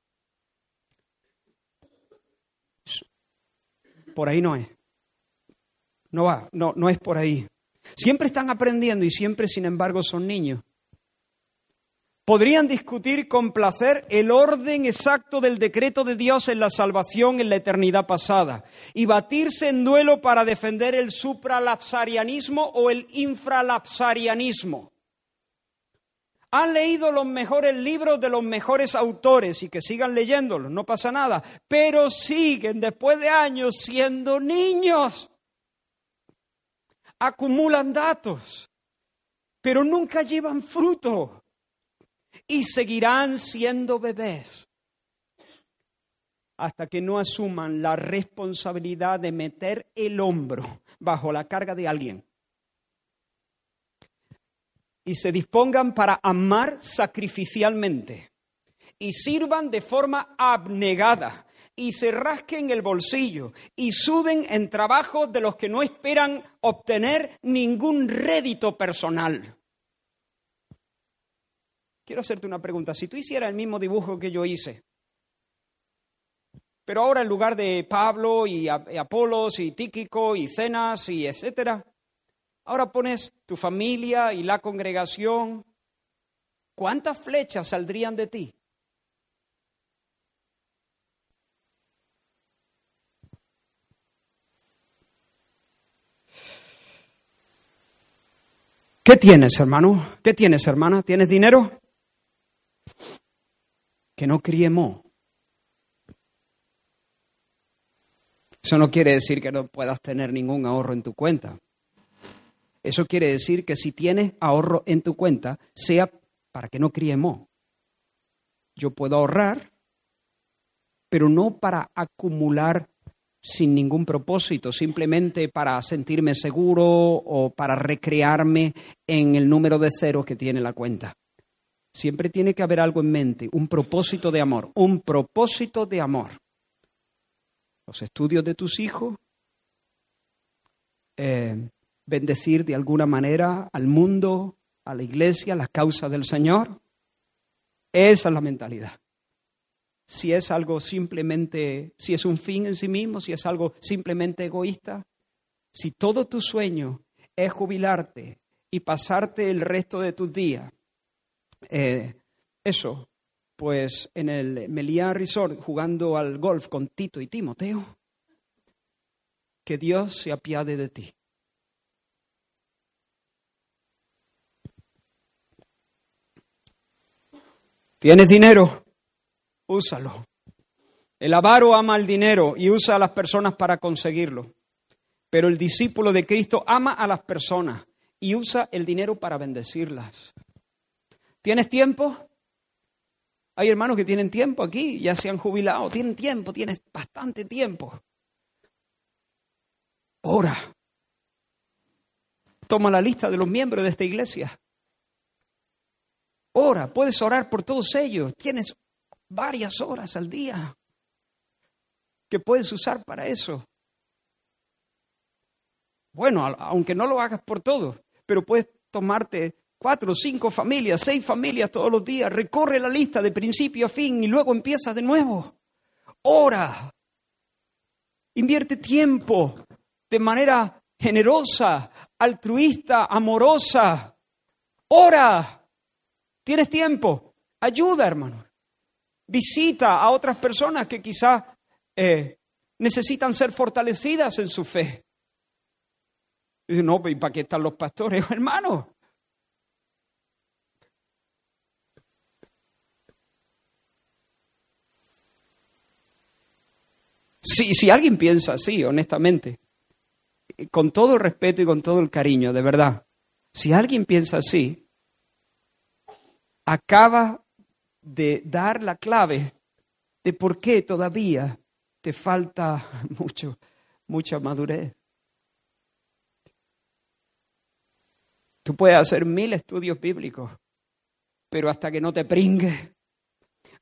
por ahí no es. No va, no, no es por ahí. Siempre están aprendiendo y siempre, sin embargo, son niños. Podrían discutir con placer el orden exacto del decreto de Dios en la salvación en la eternidad pasada y batirse en duelo para defender el supralapsarianismo o el infralapsarianismo han leído los mejores libros de los mejores autores y que sigan leyéndolos, no pasa nada, pero siguen después de años siendo niños. Acumulan datos, pero nunca llevan fruto y seguirán siendo bebés hasta que no asuman la responsabilidad de meter el hombro bajo la carga de alguien. Y se dispongan para amar sacrificialmente. Y sirvan de forma abnegada. Y se rasquen el bolsillo. Y suden en trabajos de los que no esperan obtener ningún rédito personal. Quiero hacerte una pregunta. Si tú hicieras el mismo dibujo que yo hice, pero ahora en lugar de Pablo y Apolos y Tíquico y Cenas y etcétera, Ahora pones tu familia y la congregación. ¿Cuántas flechas saldrían de ti? ¿Qué tienes, hermano? ¿Qué tienes, hermana? ¿Tienes dinero? Que no críe Eso no quiere decir que no puedas tener ningún ahorro en tu cuenta. Eso quiere decir que si tienes ahorro en tu cuenta, sea para que no críe mo. Yo puedo ahorrar, pero no para acumular sin ningún propósito, simplemente para sentirme seguro o para recrearme en el número de ceros que tiene la cuenta. Siempre tiene que haber algo en mente, un propósito de amor, un propósito de amor. Los estudios de tus hijos, eh, bendecir de alguna manera al mundo, a la iglesia, a la causa del Señor. Esa es la mentalidad. Si es algo simplemente, si es un fin en sí mismo, si es algo simplemente egoísta, si todo tu sueño es jubilarte y pasarte el resto de tus días, eh, eso, pues en el Meliá Resort jugando al golf con Tito y Timoteo, que Dios se apiade de ti. ¿Tienes dinero? Úsalo. El avaro ama el dinero y usa a las personas para conseguirlo. Pero el discípulo de Cristo ama a las personas y usa el dinero para bendecirlas. ¿Tienes tiempo? Hay hermanos que tienen tiempo aquí, ya se han jubilado, tienen tiempo, tienes bastante tiempo. Ora. Toma la lista de los miembros de esta iglesia. Ora, puedes orar por todos ellos. Tienes varias horas al día que puedes usar para eso. Bueno, aunque no lo hagas por todo, pero puedes tomarte cuatro, cinco familias, seis familias todos los días, recorre la lista de principio a fin y luego empieza de nuevo. Ora, invierte tiempo de manera generosa, altruista, amorosa. Ora, tienes tiempo, ayuda, hermano. Visita a otras personas que quizás eh, necesitan ser fortalecidas en su fe. Dice, no, ¿y para qué están los pastores? Hermano, Si, si alguien piensa así, honestamente, con todo el respeto y con todo el cariño, de verdad, si alguien piensa así, acaba de dar la clave de por qué todavía te falta mucho, mucha madurez. Tú puedes hacer mil estudios bíblicos, pero hasta que no te pringues,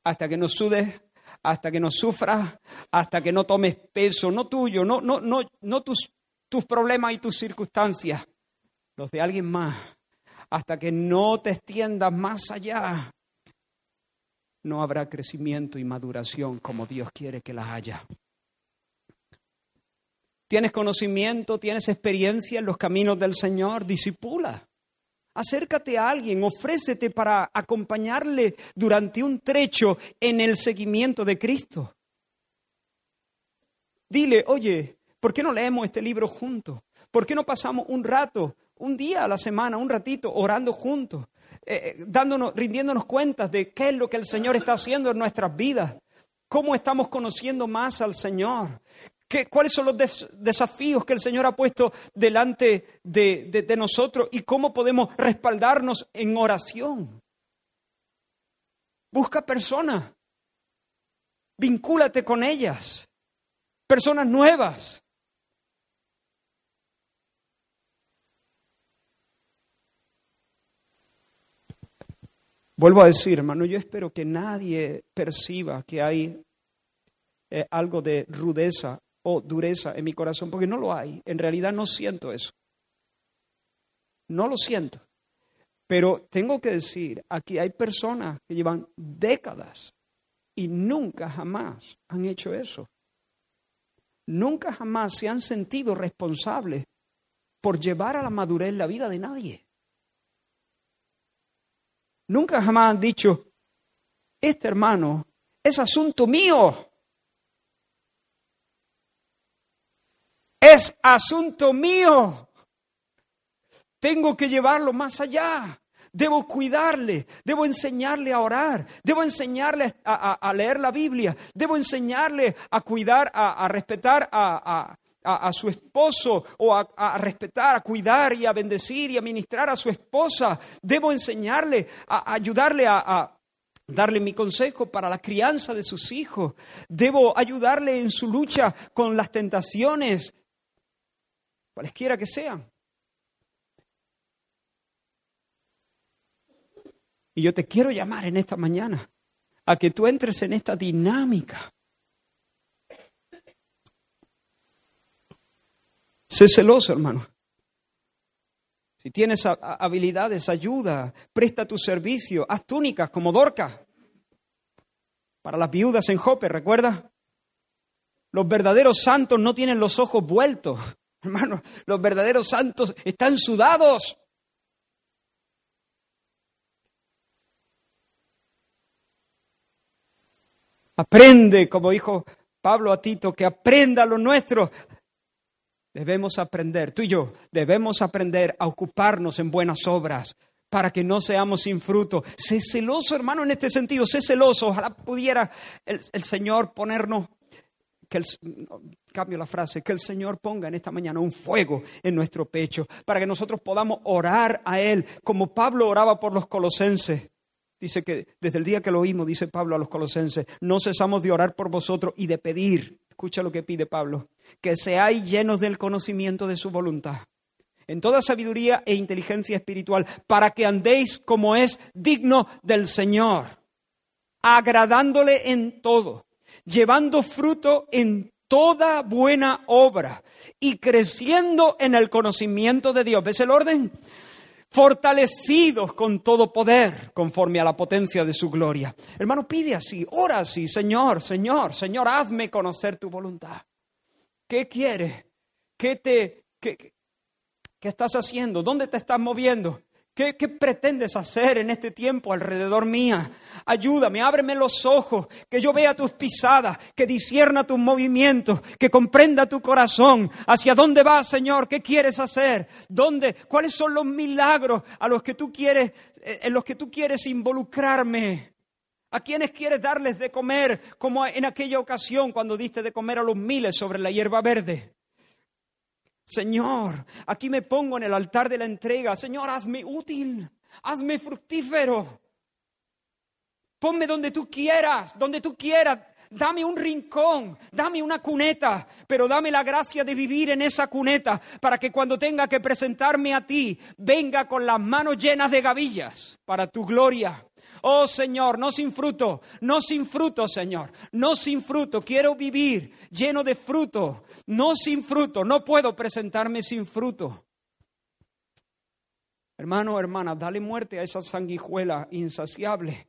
hasta que no sudes hasta que no sufras, hasta que no tomes peso, no tuyo, no, no, no, no tus, problemas y tus circunstancias, los de alguien más, hasta que no te extiendas más allá, no habrá crecimiento y maduración como Dios quiere que las haya. ¿Tienes conocimiento, tienes experiencia en los caminos del Señor? Disipula. Acércate a alguien, ofrécete para acompañarle durante un trecho en el seguimiento de Cristo. Dile, oye, ¿por qué no leemos este libro juntos? ¿Por qué no pasamos un rato, un día a la semana, un ratito, orando juntos, eh, eh, dándonos, rindiéndonos cuentas de qué es lo que el Señor está haciendo en nuestras vidas? ¿Cómo estamos conociendo más al Señor? ¿Cuáles son los desafíos que el Señor ha puesto delante de, nosotros y cómo podemos respaldarnos en oración? Busca personas, vincúlate con ellas, personas nuevas. Vuelvo a decir, hermano, yo espero que nadie perciba que hay eh, algo de rudeza o dureza en mi corazón, porque no lo hay. En realidad no siento eso. No lo siento. Pero tengo que decir, aquí hay personas que llevan décadas y nunca jamás han hecho eso. Nunca jamás se han sentido responsables por llevar a la madurez la vida de nadie. Nunca jamás han dicho, este hermano es asunto mío. Es asunto mío. Tengo que llevarlo más allá. Debo cuidarle, debo enseñarle a orar, debo enseñarle a, leer la Biblia, debo enseñarle a cuidar, a, respetar a, su esposo o a, respetar, a cuidar y a bendecir y a ministrar a su esposa. Debo enseñarle, a, ayudarle a, darle mi consejo para la crianza de sus hijos. Debo ayudarle en su lucha con las tentaciones cualesquiera que sean. Y yo te quiero llamar en esta mañana a que tú entres en esta dinámica. Sé celoso, hermano. Si tienes habilidades, ayuda, presta tu servicio, haz túnicas como Dorca. Para las viudas en Jope, ¿recuerda? Los verdaderos santos no tienen los ojos vueltos, Hermanos, los verdaderos santos están sudados. Aprende, como dijo Pablo a Tito, que aprenda lo nuestro. Debemos aprender, tú y yo, debemos aprender a ocuparnos en buenas obras para que no seamos sin fruto. Sé celoso, hermano, en este sentido, sé celoso. Ojalá pudiera el, el Señor ponernos que el, cambio la frase, que el Señor ponga en esta mañana un fuego en nuestro pecho para que nosotros podamos orar a Él como Pablo oraba por los colosenses. Dice que desde el día que lo oímos, dice Pablo a los colosenses, no cesamos de orar por vosotros y de pedir, escucha lo que pide Pablo, que seáis llenos del conocimiento de su voluntad, en toda sabiduría e inteligencia espiritual, para que andéis como es digno del Señor, agradándole en todo, llevando fruto en toda buena obra y creciendo en el conocimiento de Dios. ¿Ves el orden? fortalecidos con todo poder, conforme a la potencia de su gloria. Hermano, pide así, ora así, Señor, Señor, Señor, hazme conocer tu voluntad. ¿Qué quieres? ¿Qué te qué, qué estás haciendo? ¿Dónde te estás moviendo? ¿Qué, pretendes hacer en este tiempo alrededor mía? Ayúdame, ábreme los ojos, que yo vea tus pisadas, que disierna tus movimientos, que comprenda tu corazón. ¿Hacia dónde vas, Señor? ¿Qué quieres hacer? ¿Dónde? ¿Cuáles son los milagros a los que tú quieres, eh, en los que tú quieres involucrarme? ¿A quiénes quieres darles de comer, como en aquella ocasión cuando diste de comer a los miles sobre la hierba verde? Señor, aquí me pongo en el altar de la entrega. Señor, hazme útil, hazme fructífero. Ponme donde tú quieras, donde tú quieras. Dame un rincón, dame una cuneta, pero dame la gracia de vivir en esa cuneta para que cuando tenga que presentarme a ti, venga con las manos llenas de gavillas para tu gloria. Oh Señor, no sin fruto, no sin fruto, Señor, no sin fruto. Quiero vivir lleno de fruto, no sin fruto. No puedo presentarme sin fruto. Hermano, hermana, dale muerte a esa sanguijuela insaciable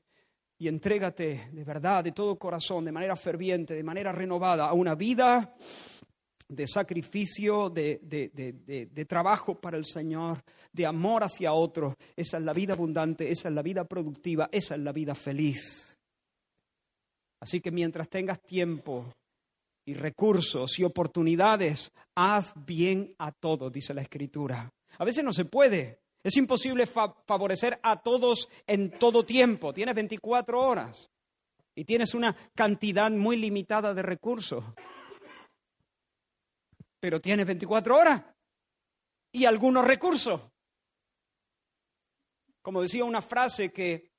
y entrégate de verdad, de todo corazón, de manera ferviente, de manera renovada, a una vida de sacrificio, de, trabajo para el Señor, de amor hacia otros. Esa es la vida abundante, esa es la vida productiva, esa es la vida feliz. Así que mientras tengas tiempo y recursos y oportunidades, haz bien a todos, dice la Escritura. A veces no se puede. Es imposible favorecer a todos en todo tiempo. Tienes 24 horas y tienes una cantidad muy limitada de recursos pero tienes 24 horas y algunos recursos. Como decía una frase que,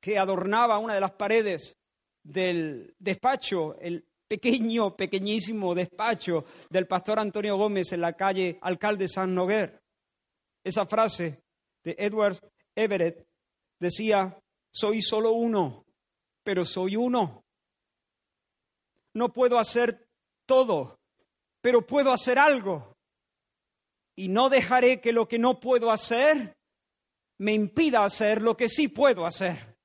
que adornaba una de las paredes del despacho, el pequeño, pequeñísimo despacho del pastor Antonio Gómez en la calle Alcalde San Noguer. Esa frase de Edward Everett decía, soy solo uno, pero soy uno. No puedo hacer todo, pero puedo hacer algo. Y no dejaré que lo que no puedo hacer me impida hacer lo que sí puedo hacer.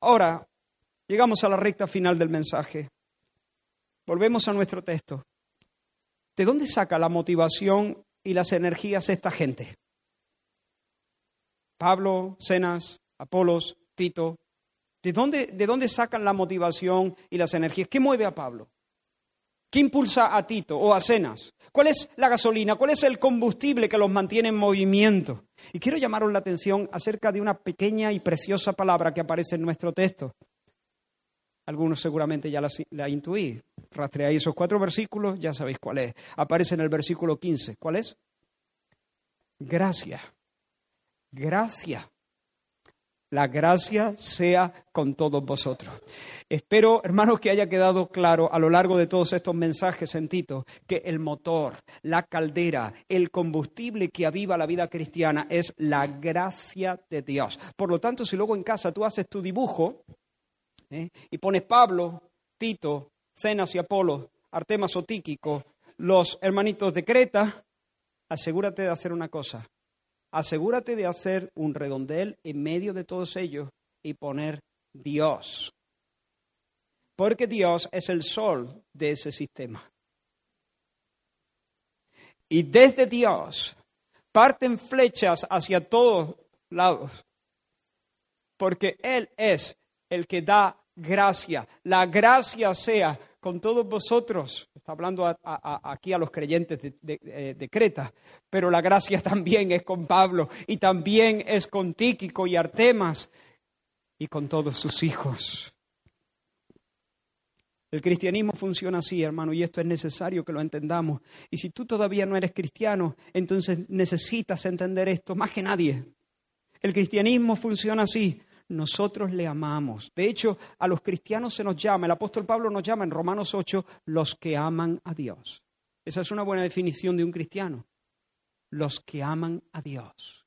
Ahora, llegamos a la recta final del mensaje. Volvemos a nuestro texto. ¿De dónde saca la motivación y las energías esta gente? Pablo, Cenas, Apolos, Tito, ¿De dónde, ¿De dónde sacan la motivación y las energías? ¿Qué mueve a Pablo? ¿Qué impulsa a Tito o a Cenas? ¿Cuál es la gasolina? ¿Cuál es el combustible que los mantiene en movimiento? Y quiero llamaros la atención acerca de una pequeña y preciosa palabra que aparece en nuestro texto. Algunos seguramente ya la, la intuí. Rastreáis esos cuatro versículos, ya sabéis cuál es. Aparece en el versículo 15. ¿Cuál es? Gracia. Gracia. La gracia sea con todos vosotros. Espero, hermanos, que haya quedado claro a lo largo de todos estos mensajes en Tito que el motor, la caldera, el combustible que aviva la vida cristiana es la gracia de Dios. Por lo tanto, si luego en casa tú haces tu dibujo ¿eh? y pones Pablo, Tito, Cenas y Apolo, Artemas o Tíquico, los hermanitos de Creta, asegúrate de hacer una cosa asegúrate de hacer un redondel en medio de todos ellos y poner Dios. Porque Dios es el sol de ese sistema. Y desde Dios parten flechas hacia todos lados. Porque Él es el que da gracia. La gracia sea con todos vosotros. Está hablando aquí a los creyentes eh, de, Creta, pero la gracia también es con Pablo y también es con Tíquico y Artemas y con todos sus hijos. El cristianismo funciona así, hermano, y esto es necesario que lo entendamos. Y si tú todavía no eres cristiano, entonces necesitas entender esto más que nadie. El cristianismo funciona así. Nosotros le amamos. De hecho, a los cristianos se nos llama, el apóstol Pablo nos llama en Romanos 8, los que aman a Dios. Esa es una buena definición de un cristiano. Los que aman a Dios.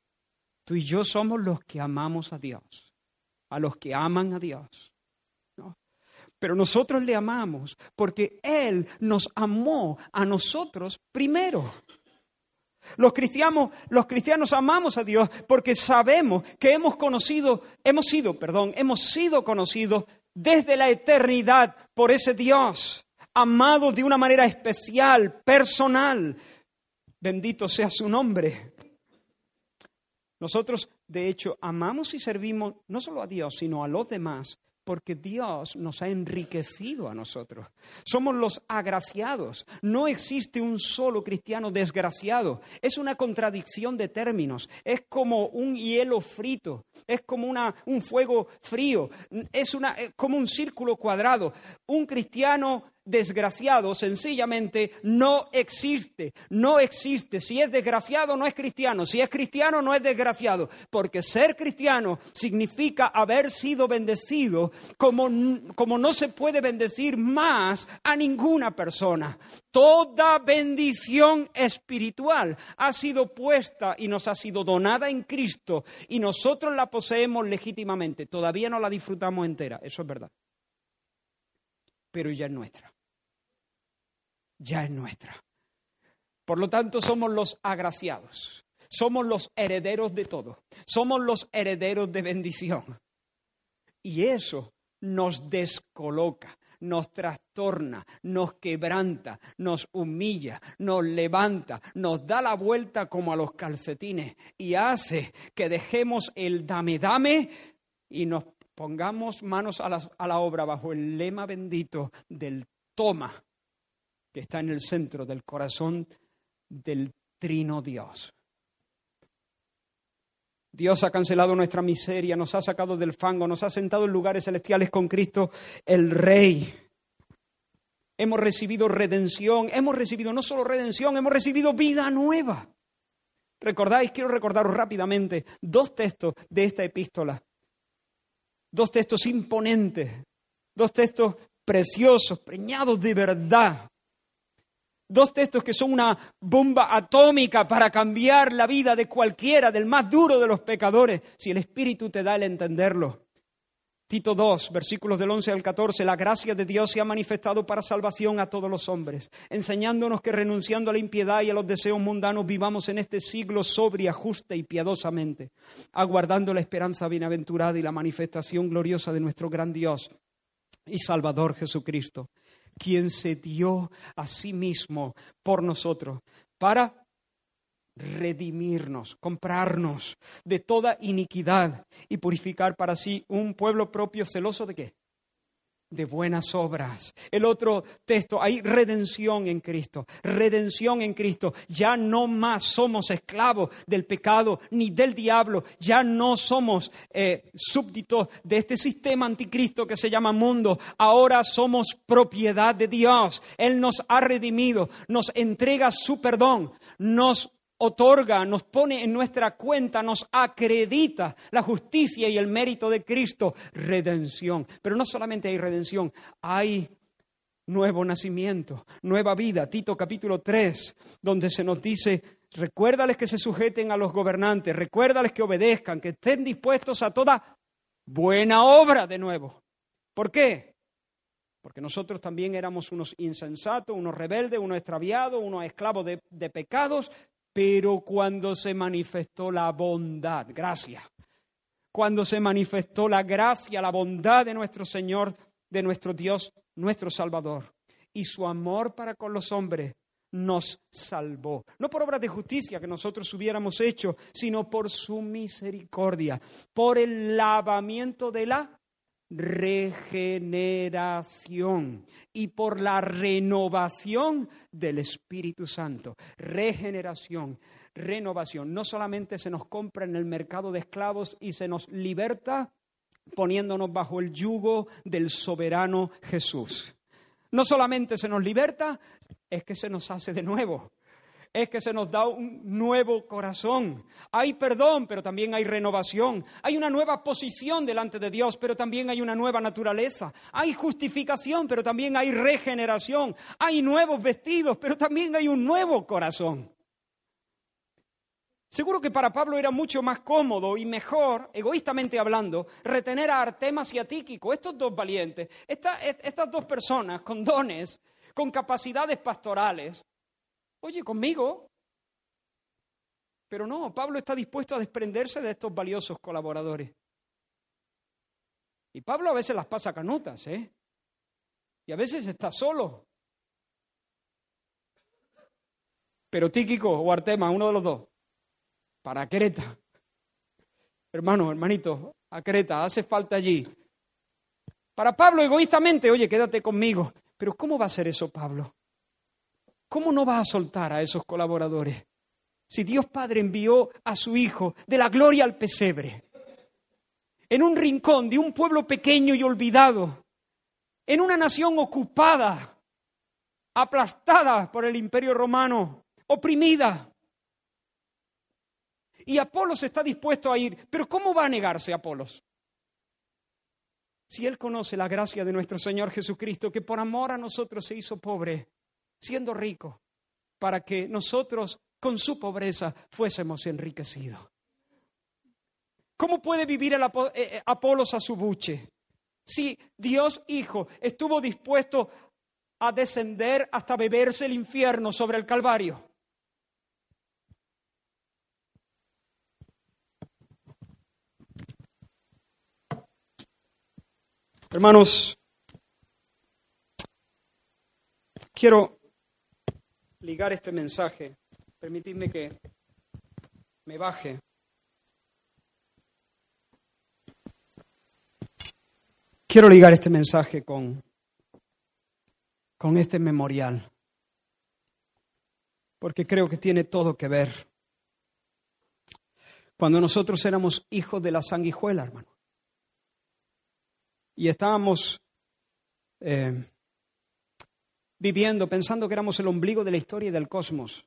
Tú y yo somos los que amamos a Dios. A los que aman a Dios. Pero nosotros le amamos porque Él nos amó a nosotros primero. Los cristianos, amamos a Dios porque sabemos que hemos conocido, hemos sido, perdón, hemos sido conocidos desde la eternidad por ese Dios, amado de una manera especial, personal. Bendito sea su nombre. Nosotros, de hecho, amamos y servimos no solo a Dios, sino a los demás porque Dios nos ha enriquecido a nosotros. Somos los agraciados. No existe un solo cristiano desgraciado. Es una contradicción de términos. Es como un hielo frito. Es como una, un fuego frío. Es una, como un círculo cuadrado. Un cristiano desgraciado sencillamente no existe, no existe. Si es desgraciado no es cristiano, si es cristiano no es desgraciado, porque ser cristiano significa haber sido bendecido como, como no se puede bendecir más a ninguna persona. Toda bendición espiritual ha sido puesta y nos ha sido donada en Cristo y nosotros la poseemos legítimamente. Todavía no la disfrutamos entera, eso es verdad. Pero ya es nuestra ya es nuestra. Por lo tanto, somos los agraciados, somos los herederos de todo, somos los herederos de bendición. Y eso nos descoloca, nos trastorna, nos quebranta, nos humilla, nos levanta, nos da la vuelta como a los calcetines y hace que dejemos el dame dame y nos pongamos manos a la, a la obra bajo el lema bendito del toma que está en el centro del corazón del trino Dios. Dios ha cancelado nuestra miseria, nos ha sacado del fango, nos ha sentado en lugares celestiales con Cristo el Rey. Hemos recibido redención, hemos recibido no solo redención, hemos recibido vida nueva. ¿Recordáis? Quiero recordaros rápidamente dos textos de esta epístola. Dos textos imponentes, dos textos preciosos, preñados de verdad. Dos textos que son una bomba atómica para cambiar la vida de cualquiera, del más duro de los pecadores, si el Espíritu te da el entenderlo. Tito 2, versículos del 11 al 14, la gracia de Dios se ha manifestado para salvación a todos los hombres, enseñándonos que renunciando a la impiedad y a los deseos mundanos vivamos en este siglo sobria, justa y piadosamente, aguardando la esperanza bienaventurada y la manifestación gloriosa de nuestro gran Dios y Salvador Jesucristo quien se dio a sí mismo por nosotros para redimirnos, comprarnos de toda iniquidad y purificar para sí un pueblo propio celoso de qué? De buenas obras. El otro texto, hay redención en Cristo, redención en Cristo. Ya no más somos esclavos del pecado ni del diablo, ya no somos eh, súbditos de este sistema anticristo que se llama mundo. Ahora somos propiedad de Dios. Él nos ha redimido, nos entrega su perdón, nos otorga, nos pone en nuestra cuenta, nos acredita la justicia y el mérito de Cristo, redención. Pero no solamente hay redención, hay nuevo nacimiento, nueva vida. Tito capítulo 3, donde se nos dice, recuérdales que se sujeten a los gobernantes, recuérdales que obedezcan, que estén dispuestos a toda buena obra de nuevo. ¿Por qué? Porque nosotros también éramos unos insensatos, unos rebeldes, unos extraviados, unos esclavos de, de pecados, pero cuando se manifestó la bondad, gracia, cuando se manifestó la gracia, la bondad de nuestro Señor, de nuestro Dios, nuestro Salvador, y su amor para con los hombres, nos salvó. No por obras de justicia que nosotros hubiéramos hecho, sino por su misericordia, por el lavamiento de la regeneración y por la renovación del Espíritu Santo. Regeneración, renovación. No solamente se nos compra en el mercado de esclavos y se nos liberta poniéndonos bajo el yugo del soberano Jesús. No solamente se nos liberta, es que se nos hace de nuevo. Es que se nos da un nuevo corazón. Hay perdón, pero también hay renovación. Hay una nueva posición delante de Dios, pero también hay una nueva naturaleza. Hay justificación, pero también hay regeneración. Hay nuevos vestidos, pero también hay un nuevo corazón. Seguro que para Pablo era mucho más cómodo y mejor, egoístamente hablando, retener a Artemas y a Tíquico, estos dos valientes, estas dos personas con dones, con capacidades pastorales, Oye, conmigo. Pero no, Pablo está dispuesto a desprenderse de estos valiosos colaboradores. Y Pablo a veces las pasa canutas, ¿eh? Y a veces está solo. Pero Tíquico o Artema, uno de los dos, para Creta. Hermano, hermanito, a Creta, hace falta allí. Para Pablo, egoístamente, oye, quédate conmigo. Pero ¿cómo va a ser eso, Pablo? ¿Cómo no va a soltar a esos colaboradores? Si Dios Padre envió a su Hijo de la gloria al pesebre, en un rincón de un pueblo pequeño y olvidado, en una nación ocupada, aplastada por el imperio romano, oprimida. Y Apolos está dispuesto a ir, pero ¿cómo va a negarse Apolos? Si él conoce la gracia de nuestro Señor Jesucristo, que por amor a nosotros se hizo pobre, siendo rico, para que nosotros con su pobreza fuésemos enriquecidos. ¿Cómo puede vivir el eh, eh, Apolos a su buche? Si Dios Hijo estuvo dispuesto a descender hasta beberse el infierno sobre el Calvario. Hermanos, quiero ligar este mensaje, permitidme que me baje. Quiero ligar este mensaje con, con este memorial, porque creo que tiene todo que ver. Cuando nosotros éramos hijos de la sanguijuela, hermano, y estábamos eh, viviendo pensando que éramos el ombligo de la historia y del cosmos.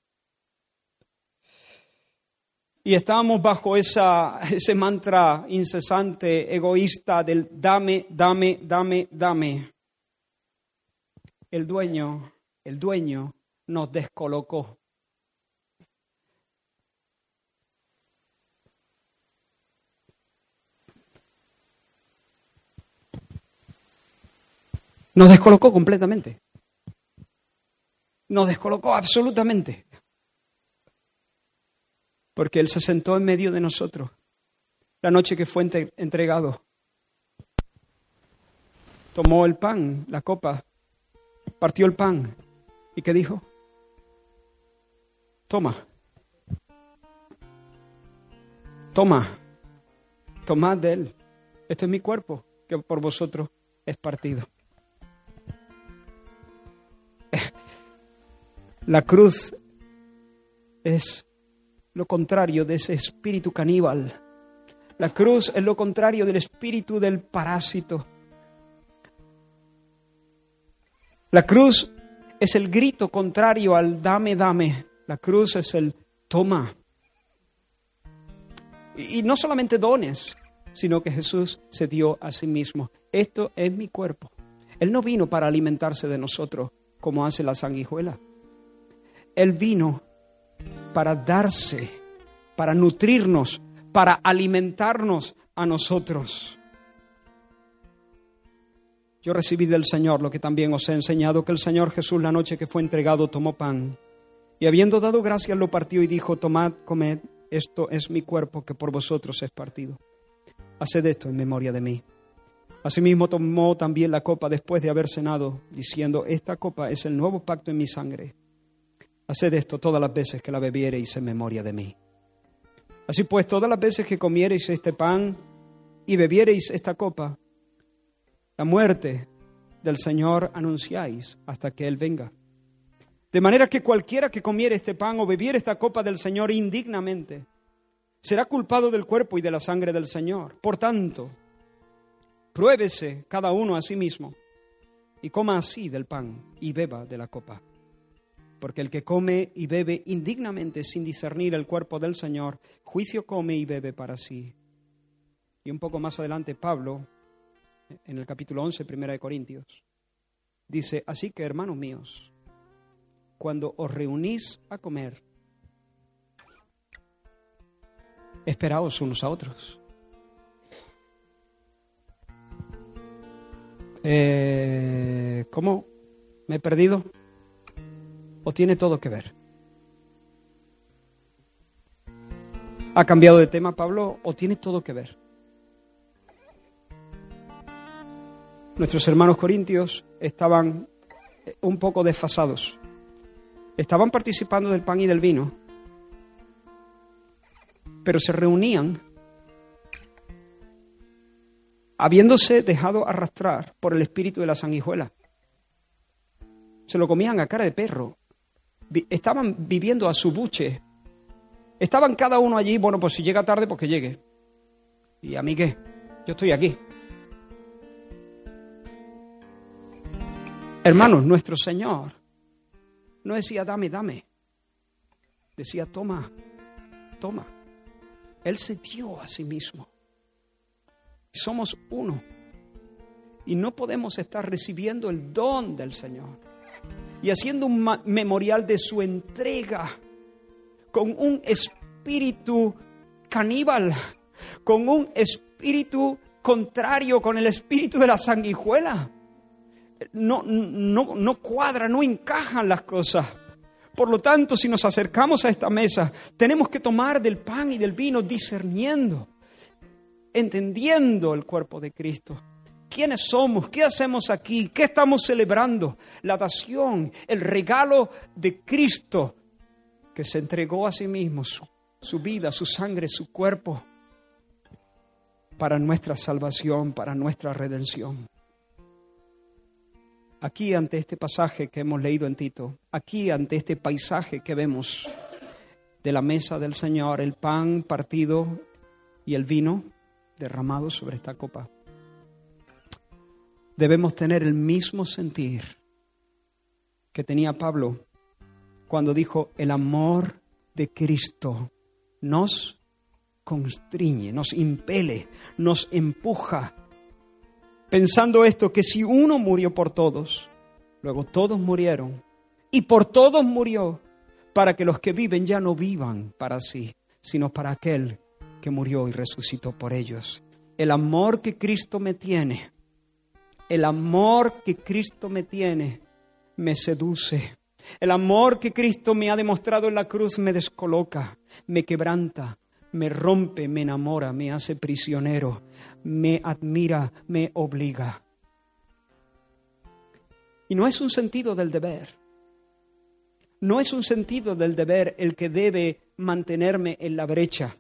Y estábamos bajo esa, ese mantra incesante, egoísta del dame, dame, dame, dame. El dueño, el dueño nos descolocó. Nos descolocó completamente nos descolocó absolutamente. Porque Él se sentó en medio de nosotros la noche que fue entregado. Tomó el pan, la copa, partió el pan y ¿qué dijo? Toma, toma, tomad de él. Este es mi cuerpo que por vosotros es partido. La cruz es lo contrario de ese espíritu caníbal. La cruz es lo contrario del espíritu del parásito. La cruz es el grito contrario al dame, dame. La cruz es el toma. Y, no solamente dones, sino que Jesús se dio a sí mismo. Esto es mi cuerpo. Él no vino para alimentarse de nosotros como hace la sanguijuela. Él vino para darse, para nutrirnos, para alimentarnos a nosotros. Yo recibí del Señor lo que también os he enseñado, que el Señor Jesús la noche que fue entregado tomó pan y habiendo dado gracias lo partió y dijo, tomad, comed, esto es mi cuerpo que por vosotros es partido. Haced esto en memoria de mí. Asimismo tomó también la copa después de haber cenado, diciendo, esta copa es el nuevo pacto en mi sangre Haced esto todas las veces que la bebiereis en memoria de mí. Así pues, todas las veces que comiereis este pan y bebiereis esta copa, la muerte del Señor anunciáis hasta que Él venga. De manera que cualquiera que comiere este pan o bebiere esta copa del Señor indignamente, será culpado del cuerpo y de la sangre del Señor. Por tanto, pruébese cada uno a sí mismo y coma así del pan y beba de la copa. Porque el que come y bebe indignamente sin discernir el cuerpo del Señor, juicio come y bebe para sí. Y un poco más adelante Pablo, en el capítulo 11, primera de Corintios, dice, así que hermanos míos, cuando os reunís a comer, esperaos unos a otros. Eh, ¿Cómo? ¿Me he perdido? ¿O tiene todo que ver? ¿Ha cambiado de tema Pablo o tiene todo que ver? Nuestros hermanos corintios estaban un poco desfasados. Estaban participando del pan y del vino, pero se reunían habiéndose dejado arrastrar por el espíritu de la sanguijuela. Se lo comían a cara de perro. Estaban viviendo a su buche. Estaban cada uno allí, bueno, pues si llega tarde, pues que llegue. ¿Y a mí qué? Yo estoy aquí. Hermanos, nuestro Señor no decía dame, dame. Decía toma, toma. Él se dio a sí mismo. Somos uno. Y no podemos estar recibiendo el don del Señor y haciendo un memorial de su entrega con un espíritu caníbal, con un espíritu contrario, con el espíritu de la sanguijuela. No, no, no cuadra, no encajan las cosas. Por lo tanto, si nos acercamos a esta mesa, tenemos que tomar del pan y del vino discerniendo entendiendo el cuerpo de Cristo. ¿Quiénes somos? ¿Qué hacemos aquí? ¿Qué estamos celebrando? La dación, el regalo de Cristo que se entregó a sí mismo, su, su vida, su sangre, su cuerpo, para nuestra salvación, para nuestra redención. Aquí ante este pasaje que hemos leído en Tito, aquí ante este paisaje que vemos de la mesa del Señor, el pan partido y el vino, derramado sobre esta copa. Debemos tener el mismo sentir que tenía Pablo cuando dijo, el amor de Cristo nos constriñe, nos impele, nos empuja, pensando esto, que si uno murió por todos, luego todos murieron, y por todos murió, para que los que viven ya no vivan para sí, sino para aquel que murió y resucitó por ellos. El amor que Cristo me tiene, el amor que Cristo me tiene, me seduce. El amor que Cristo me ha demostrado en la cruz me descoloca, me quebranta, me rompe, me enamora, me hace prisionero, me admira, me obliga. Y no es un sentido del deber. No es un sentido del deber el que debe mantenerme en la brecha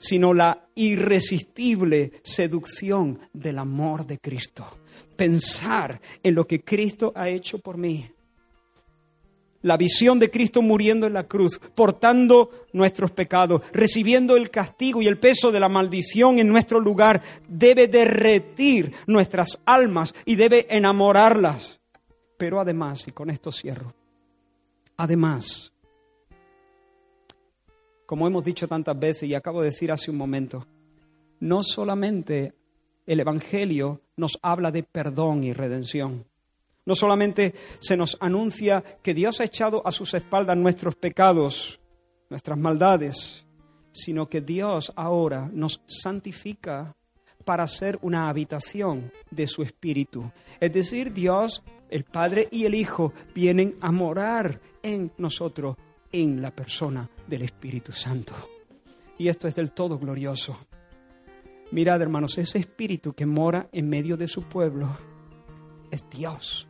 sino la irresistible seducción del amor de Cristo. Pensar en lo que Cristo ha hecho por mí. La visión de Cristo muriendo en la cruz, portando nuestros pecados, recibiendo el castigo y el peso de la maldición en nuestro lugar, debe derretir nuestras almas y debe enamorarlas. Pero además, y con esto cierro, además, como hemos dicho tantas veces y acabo de decir hace un momento, no solamente el Evangelio nos habla de perdón y redención. No solamente se nos anuncia que Dios ha echado a sus espaldas nuestros pecados, nuestras maldades, sino que Dios ahora nos santifica para ser una habitación de su Espíritu. Es decir, Dios, el Padre y el Hijo vienen a morar en nosotros en la persona del Espíritu Santo. Y esto es del todo glorioso. Mirad, hermanos, ese Espíritu que mora en medio de su pueblo es Dios.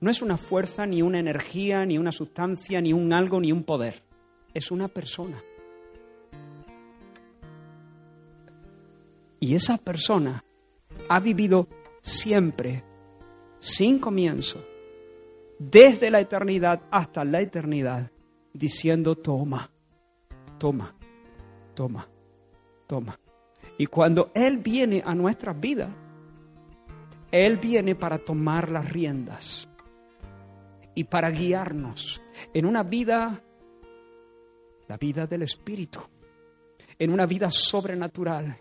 No es una fuerza, ni una energía, ni una sustancia, ni un algo, ni un poder. Es una persona. Y esa persona ha vivido siempre, sin comienzo, desde la eternidad hasta la eternidad, diciendo, toma, toma, toma, toma. Y cuando Él viene a nuestras vidas, Él viene para tomar las riendas y para guiarnos en una vida, la vida del Espíritu, en una vida sobrenatural,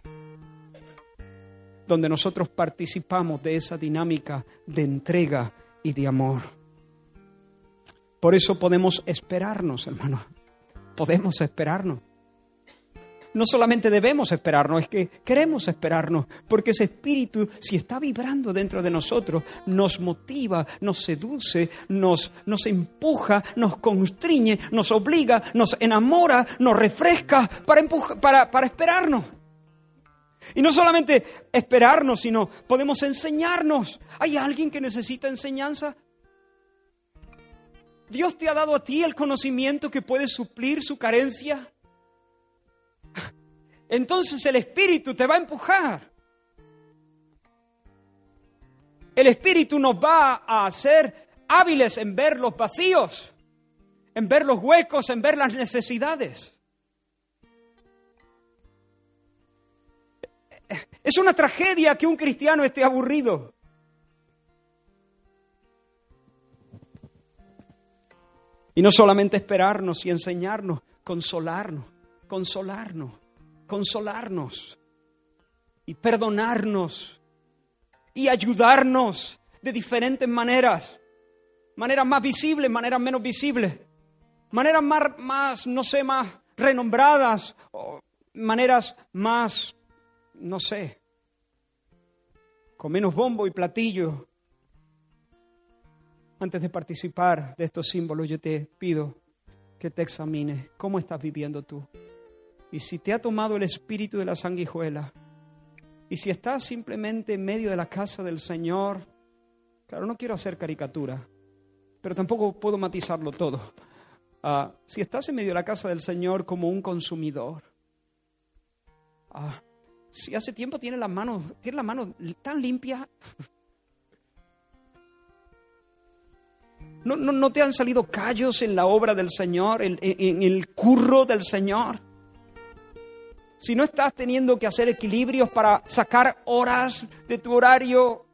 donde nosotros participamos de esa dinámica de entrega y de amor. Por eso podemos esperarnos, hermano. Podemos esperarnos no solamente debemos esperarnos, es que queremos esperarnos, porque ese espíritu, si está vibrando dentro de nosotros, nos motiva, nos seduce, nos, nos empuja, nos constriñe, nos obliga, nos enamora, nos refresca para, para, para esperarnos. Y no solamente esperarnos, sino podemos enseñarnos. ¿Hay alguien que necesita enseñanza? Dios te ha dado a ti el conocimiento que puede suplir su carencia entonces el Espíritu te va a empujar. El Espíritu nos va a hacer hábiles en ver los vacíos, en ver los huecos, en ver las necesidades. Es una tragedia que un cristiano esté aburrido. Y no solamente esperarnos y enseñarnos, consolarnos, consolarnos consolarnos y perdonarnos y ayudarnos de diferentes maneras. Maneras más visibles, maneras menos visibles. Maneras más, no sé, más renombradas. O maneras más, no sé, con menos bombo y platillo. Antes de participar de estos símbolos, yo te pido que te examines cómo estás viviendo tú. Y si te ha tomado el espíritu de la sanguijuela, y si estás simplemente en medio de la casa del Señor, claro, no quiero hacer caricatura, pero tampoco puedo matizarlo todo. Ah, si estás en medio de la casa del Señor como un consumidor, ah, si hace tiempo tienes las manos, tienes las manos tan limpias, no, no, te han salido callos en la obra del Señor, en el curro del Señor si no estás teniendo que hacer equilibrios para sacar horas de tu horario,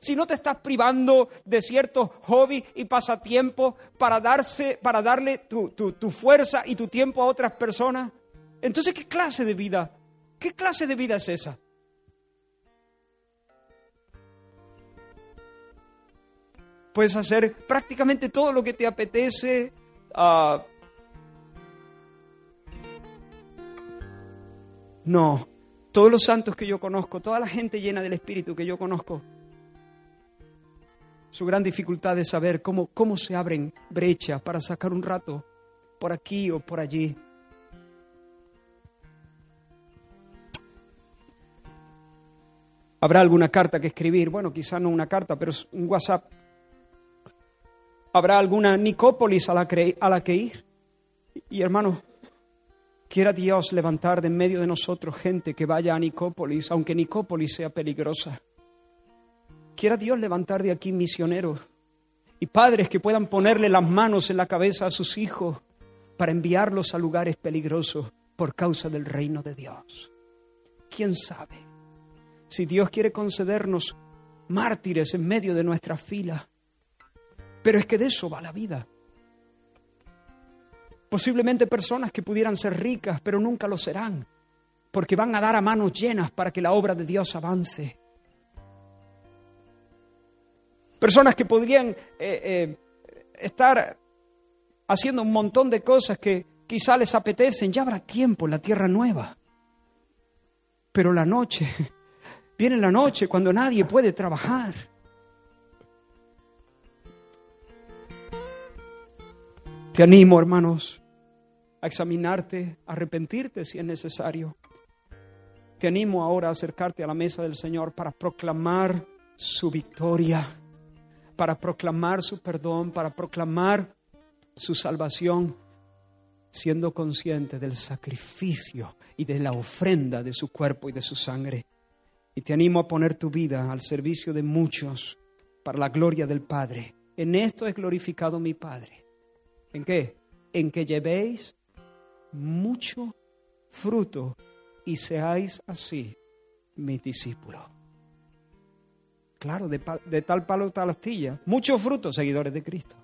si no te estás privando de ciertos hobbies y pasatiempos para, darse, para darle tu, tu fuerza y tu tiempo a otras personas, entonces ¿qué clase de vida? ¿Qué clase de vida es esa? Puedes hacer prácticamente todo lo que te apetece. Uh, No, todos los santos que yo conozco, toda la gente llena del Espíritu que yo conozco, su gran dificultad es saber cómo, cómo se abren brechas para sacar un rato por aquí o por allí. ¿Habrá alguna carta que escribir? Bueno, quizá no una carta, pero un WhatsApp. ¿Habrá alguna Nicópolis a la, a la que ir? Y hermanos, Quiera Dios levantar de en medio de nosotros gente que vaya a Nicópolis, aunque Nicópolis sea peligrosa. Quiera Dios levantar de aquí misioneros y padres que puedan ponerle las manos en la cabeza a sus hijos para enviarlos a lugares peligrosos por causa del reino de Dios. ¿Quién sabe? Si Dios quiere concedernos mártires en medio de nuestra fila. Pero es que de eso va la vida. Posiblemente personas que pudieran ser ricas, pero nunca lo serán, porque van a dar a manos llenas para que la obra de Dios avance. Personas que podrían eh, eh, estar haciendo un montón de cosas que quizá les apetecen, ya habrá tiempo en la tierra nueva. Pero la noche, viene la noche cuando nadie puede trabajar. Te animo, hermanos, a examinarte, a arrepentirte si es necesario. Te animo ahora a acercarte a la mesa del Señor para proclamar su victoria, para proclamar su perdón, para proclamar su salvación, siendo consciente del sacrificio y de la ofrenda de su cuerpo y de su sangre. Y te animo a poner tu vida al servicio de muchos para la gloria del Padre. En esto es glorificado mi Padre ¿En qué? En que llevéis mucho fruto y seáis así mis discípulos. Claro, de, tal palo tal astilla. Mucho fruto, seguidores de Cristo,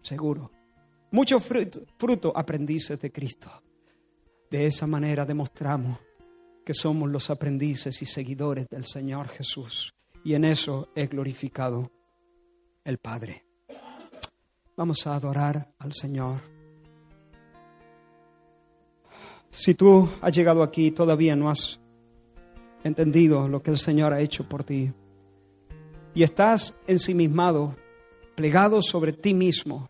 seguro. Mucho fruto, aprendices de Cristo. De esa manera demostramos que somos los aprendices y seguidores del Señor Jesús. Y en eso es glorificado el Padre. Vamos a adorar al Señor. Si tú has llegado aquí y todavía no has entendido lo que el Señor ha hecho por ti y estás ensimismado, plegado sobre ti mismo,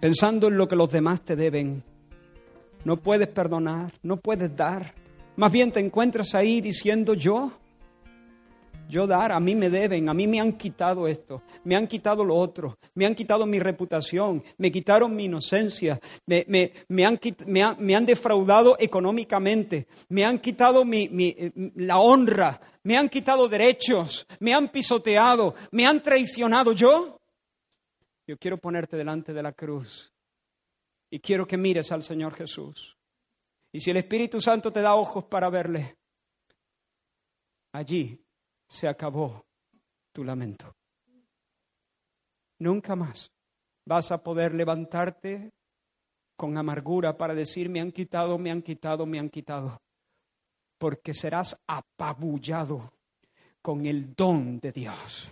pensando en lo que los demás te deben, no puedes perdonar, no puedes dar, más bien te encuentras ahí diciendo yo, yo dar, a mí me deben, a mí me han quitado esto, me han quitado lo otro, me han quitado mi reputación, me quitaron mi inocencia, me, han, me han, defraudado económicamente, me han quitado la honra, me han quitado derechos, me han pisoteado, me han traicionado. Yo, yo quiero ponerte delante de la cruz y quiero que mires al Señor Jesús. Y si el Espíritu Santo te da ojos para verle, allí se acabó tu lamento. Nunca más vas a poder levantarte con amargura para decir, me han quitado, me han quitado, me han quitado, porque serás apabullado con el don de Dios.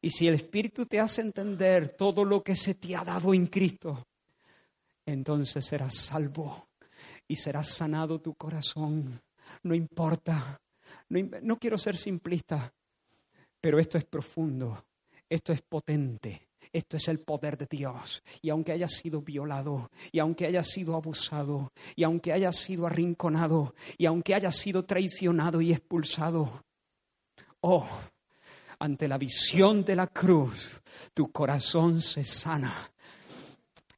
Y si el Espíritu te hace entender todo lo que se te ha dado en Cristo, entonces serás salvo y serás sanado tu corazón. No importa no, quiero ser simplista, pero esto es profundo, esto es potente, esto es el poder de Dios. Y aunque haya sido violado, y aunque haya sido abusado, y aunque haya sido arrinconado, y aunque haya sido traicionado y expulsado, oh, ante la visión de la cruz, tu corazón se sana.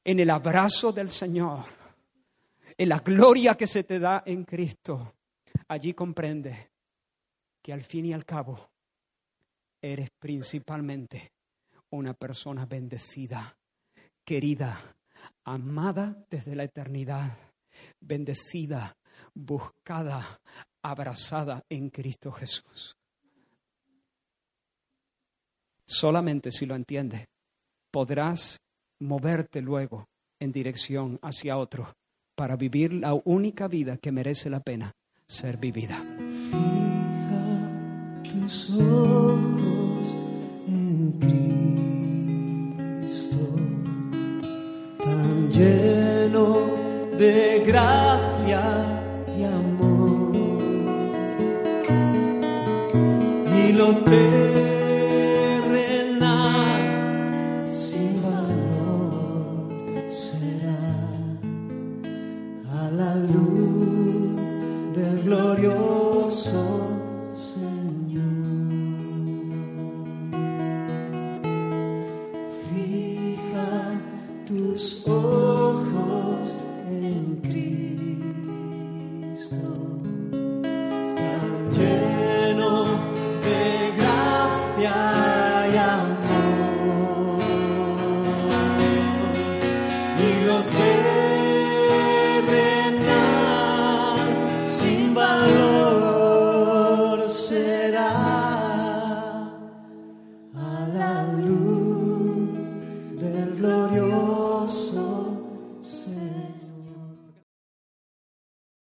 En el abrazo del Señor, en la gloria que se te da en Cristo, allí comprende al fin y al cabo eres principalmente una persona bendecida, querida, amada desde la eternidad, bendecida, buscada, abrazada en Cristo Jesús. Solamente si lo entiendes, podrás moverte luego en dirección hacia otro para vivir la única vida que merece la pena ser vivida
tus ojos en Cristo, tan lleno de gracia y amor. Y lo terrenal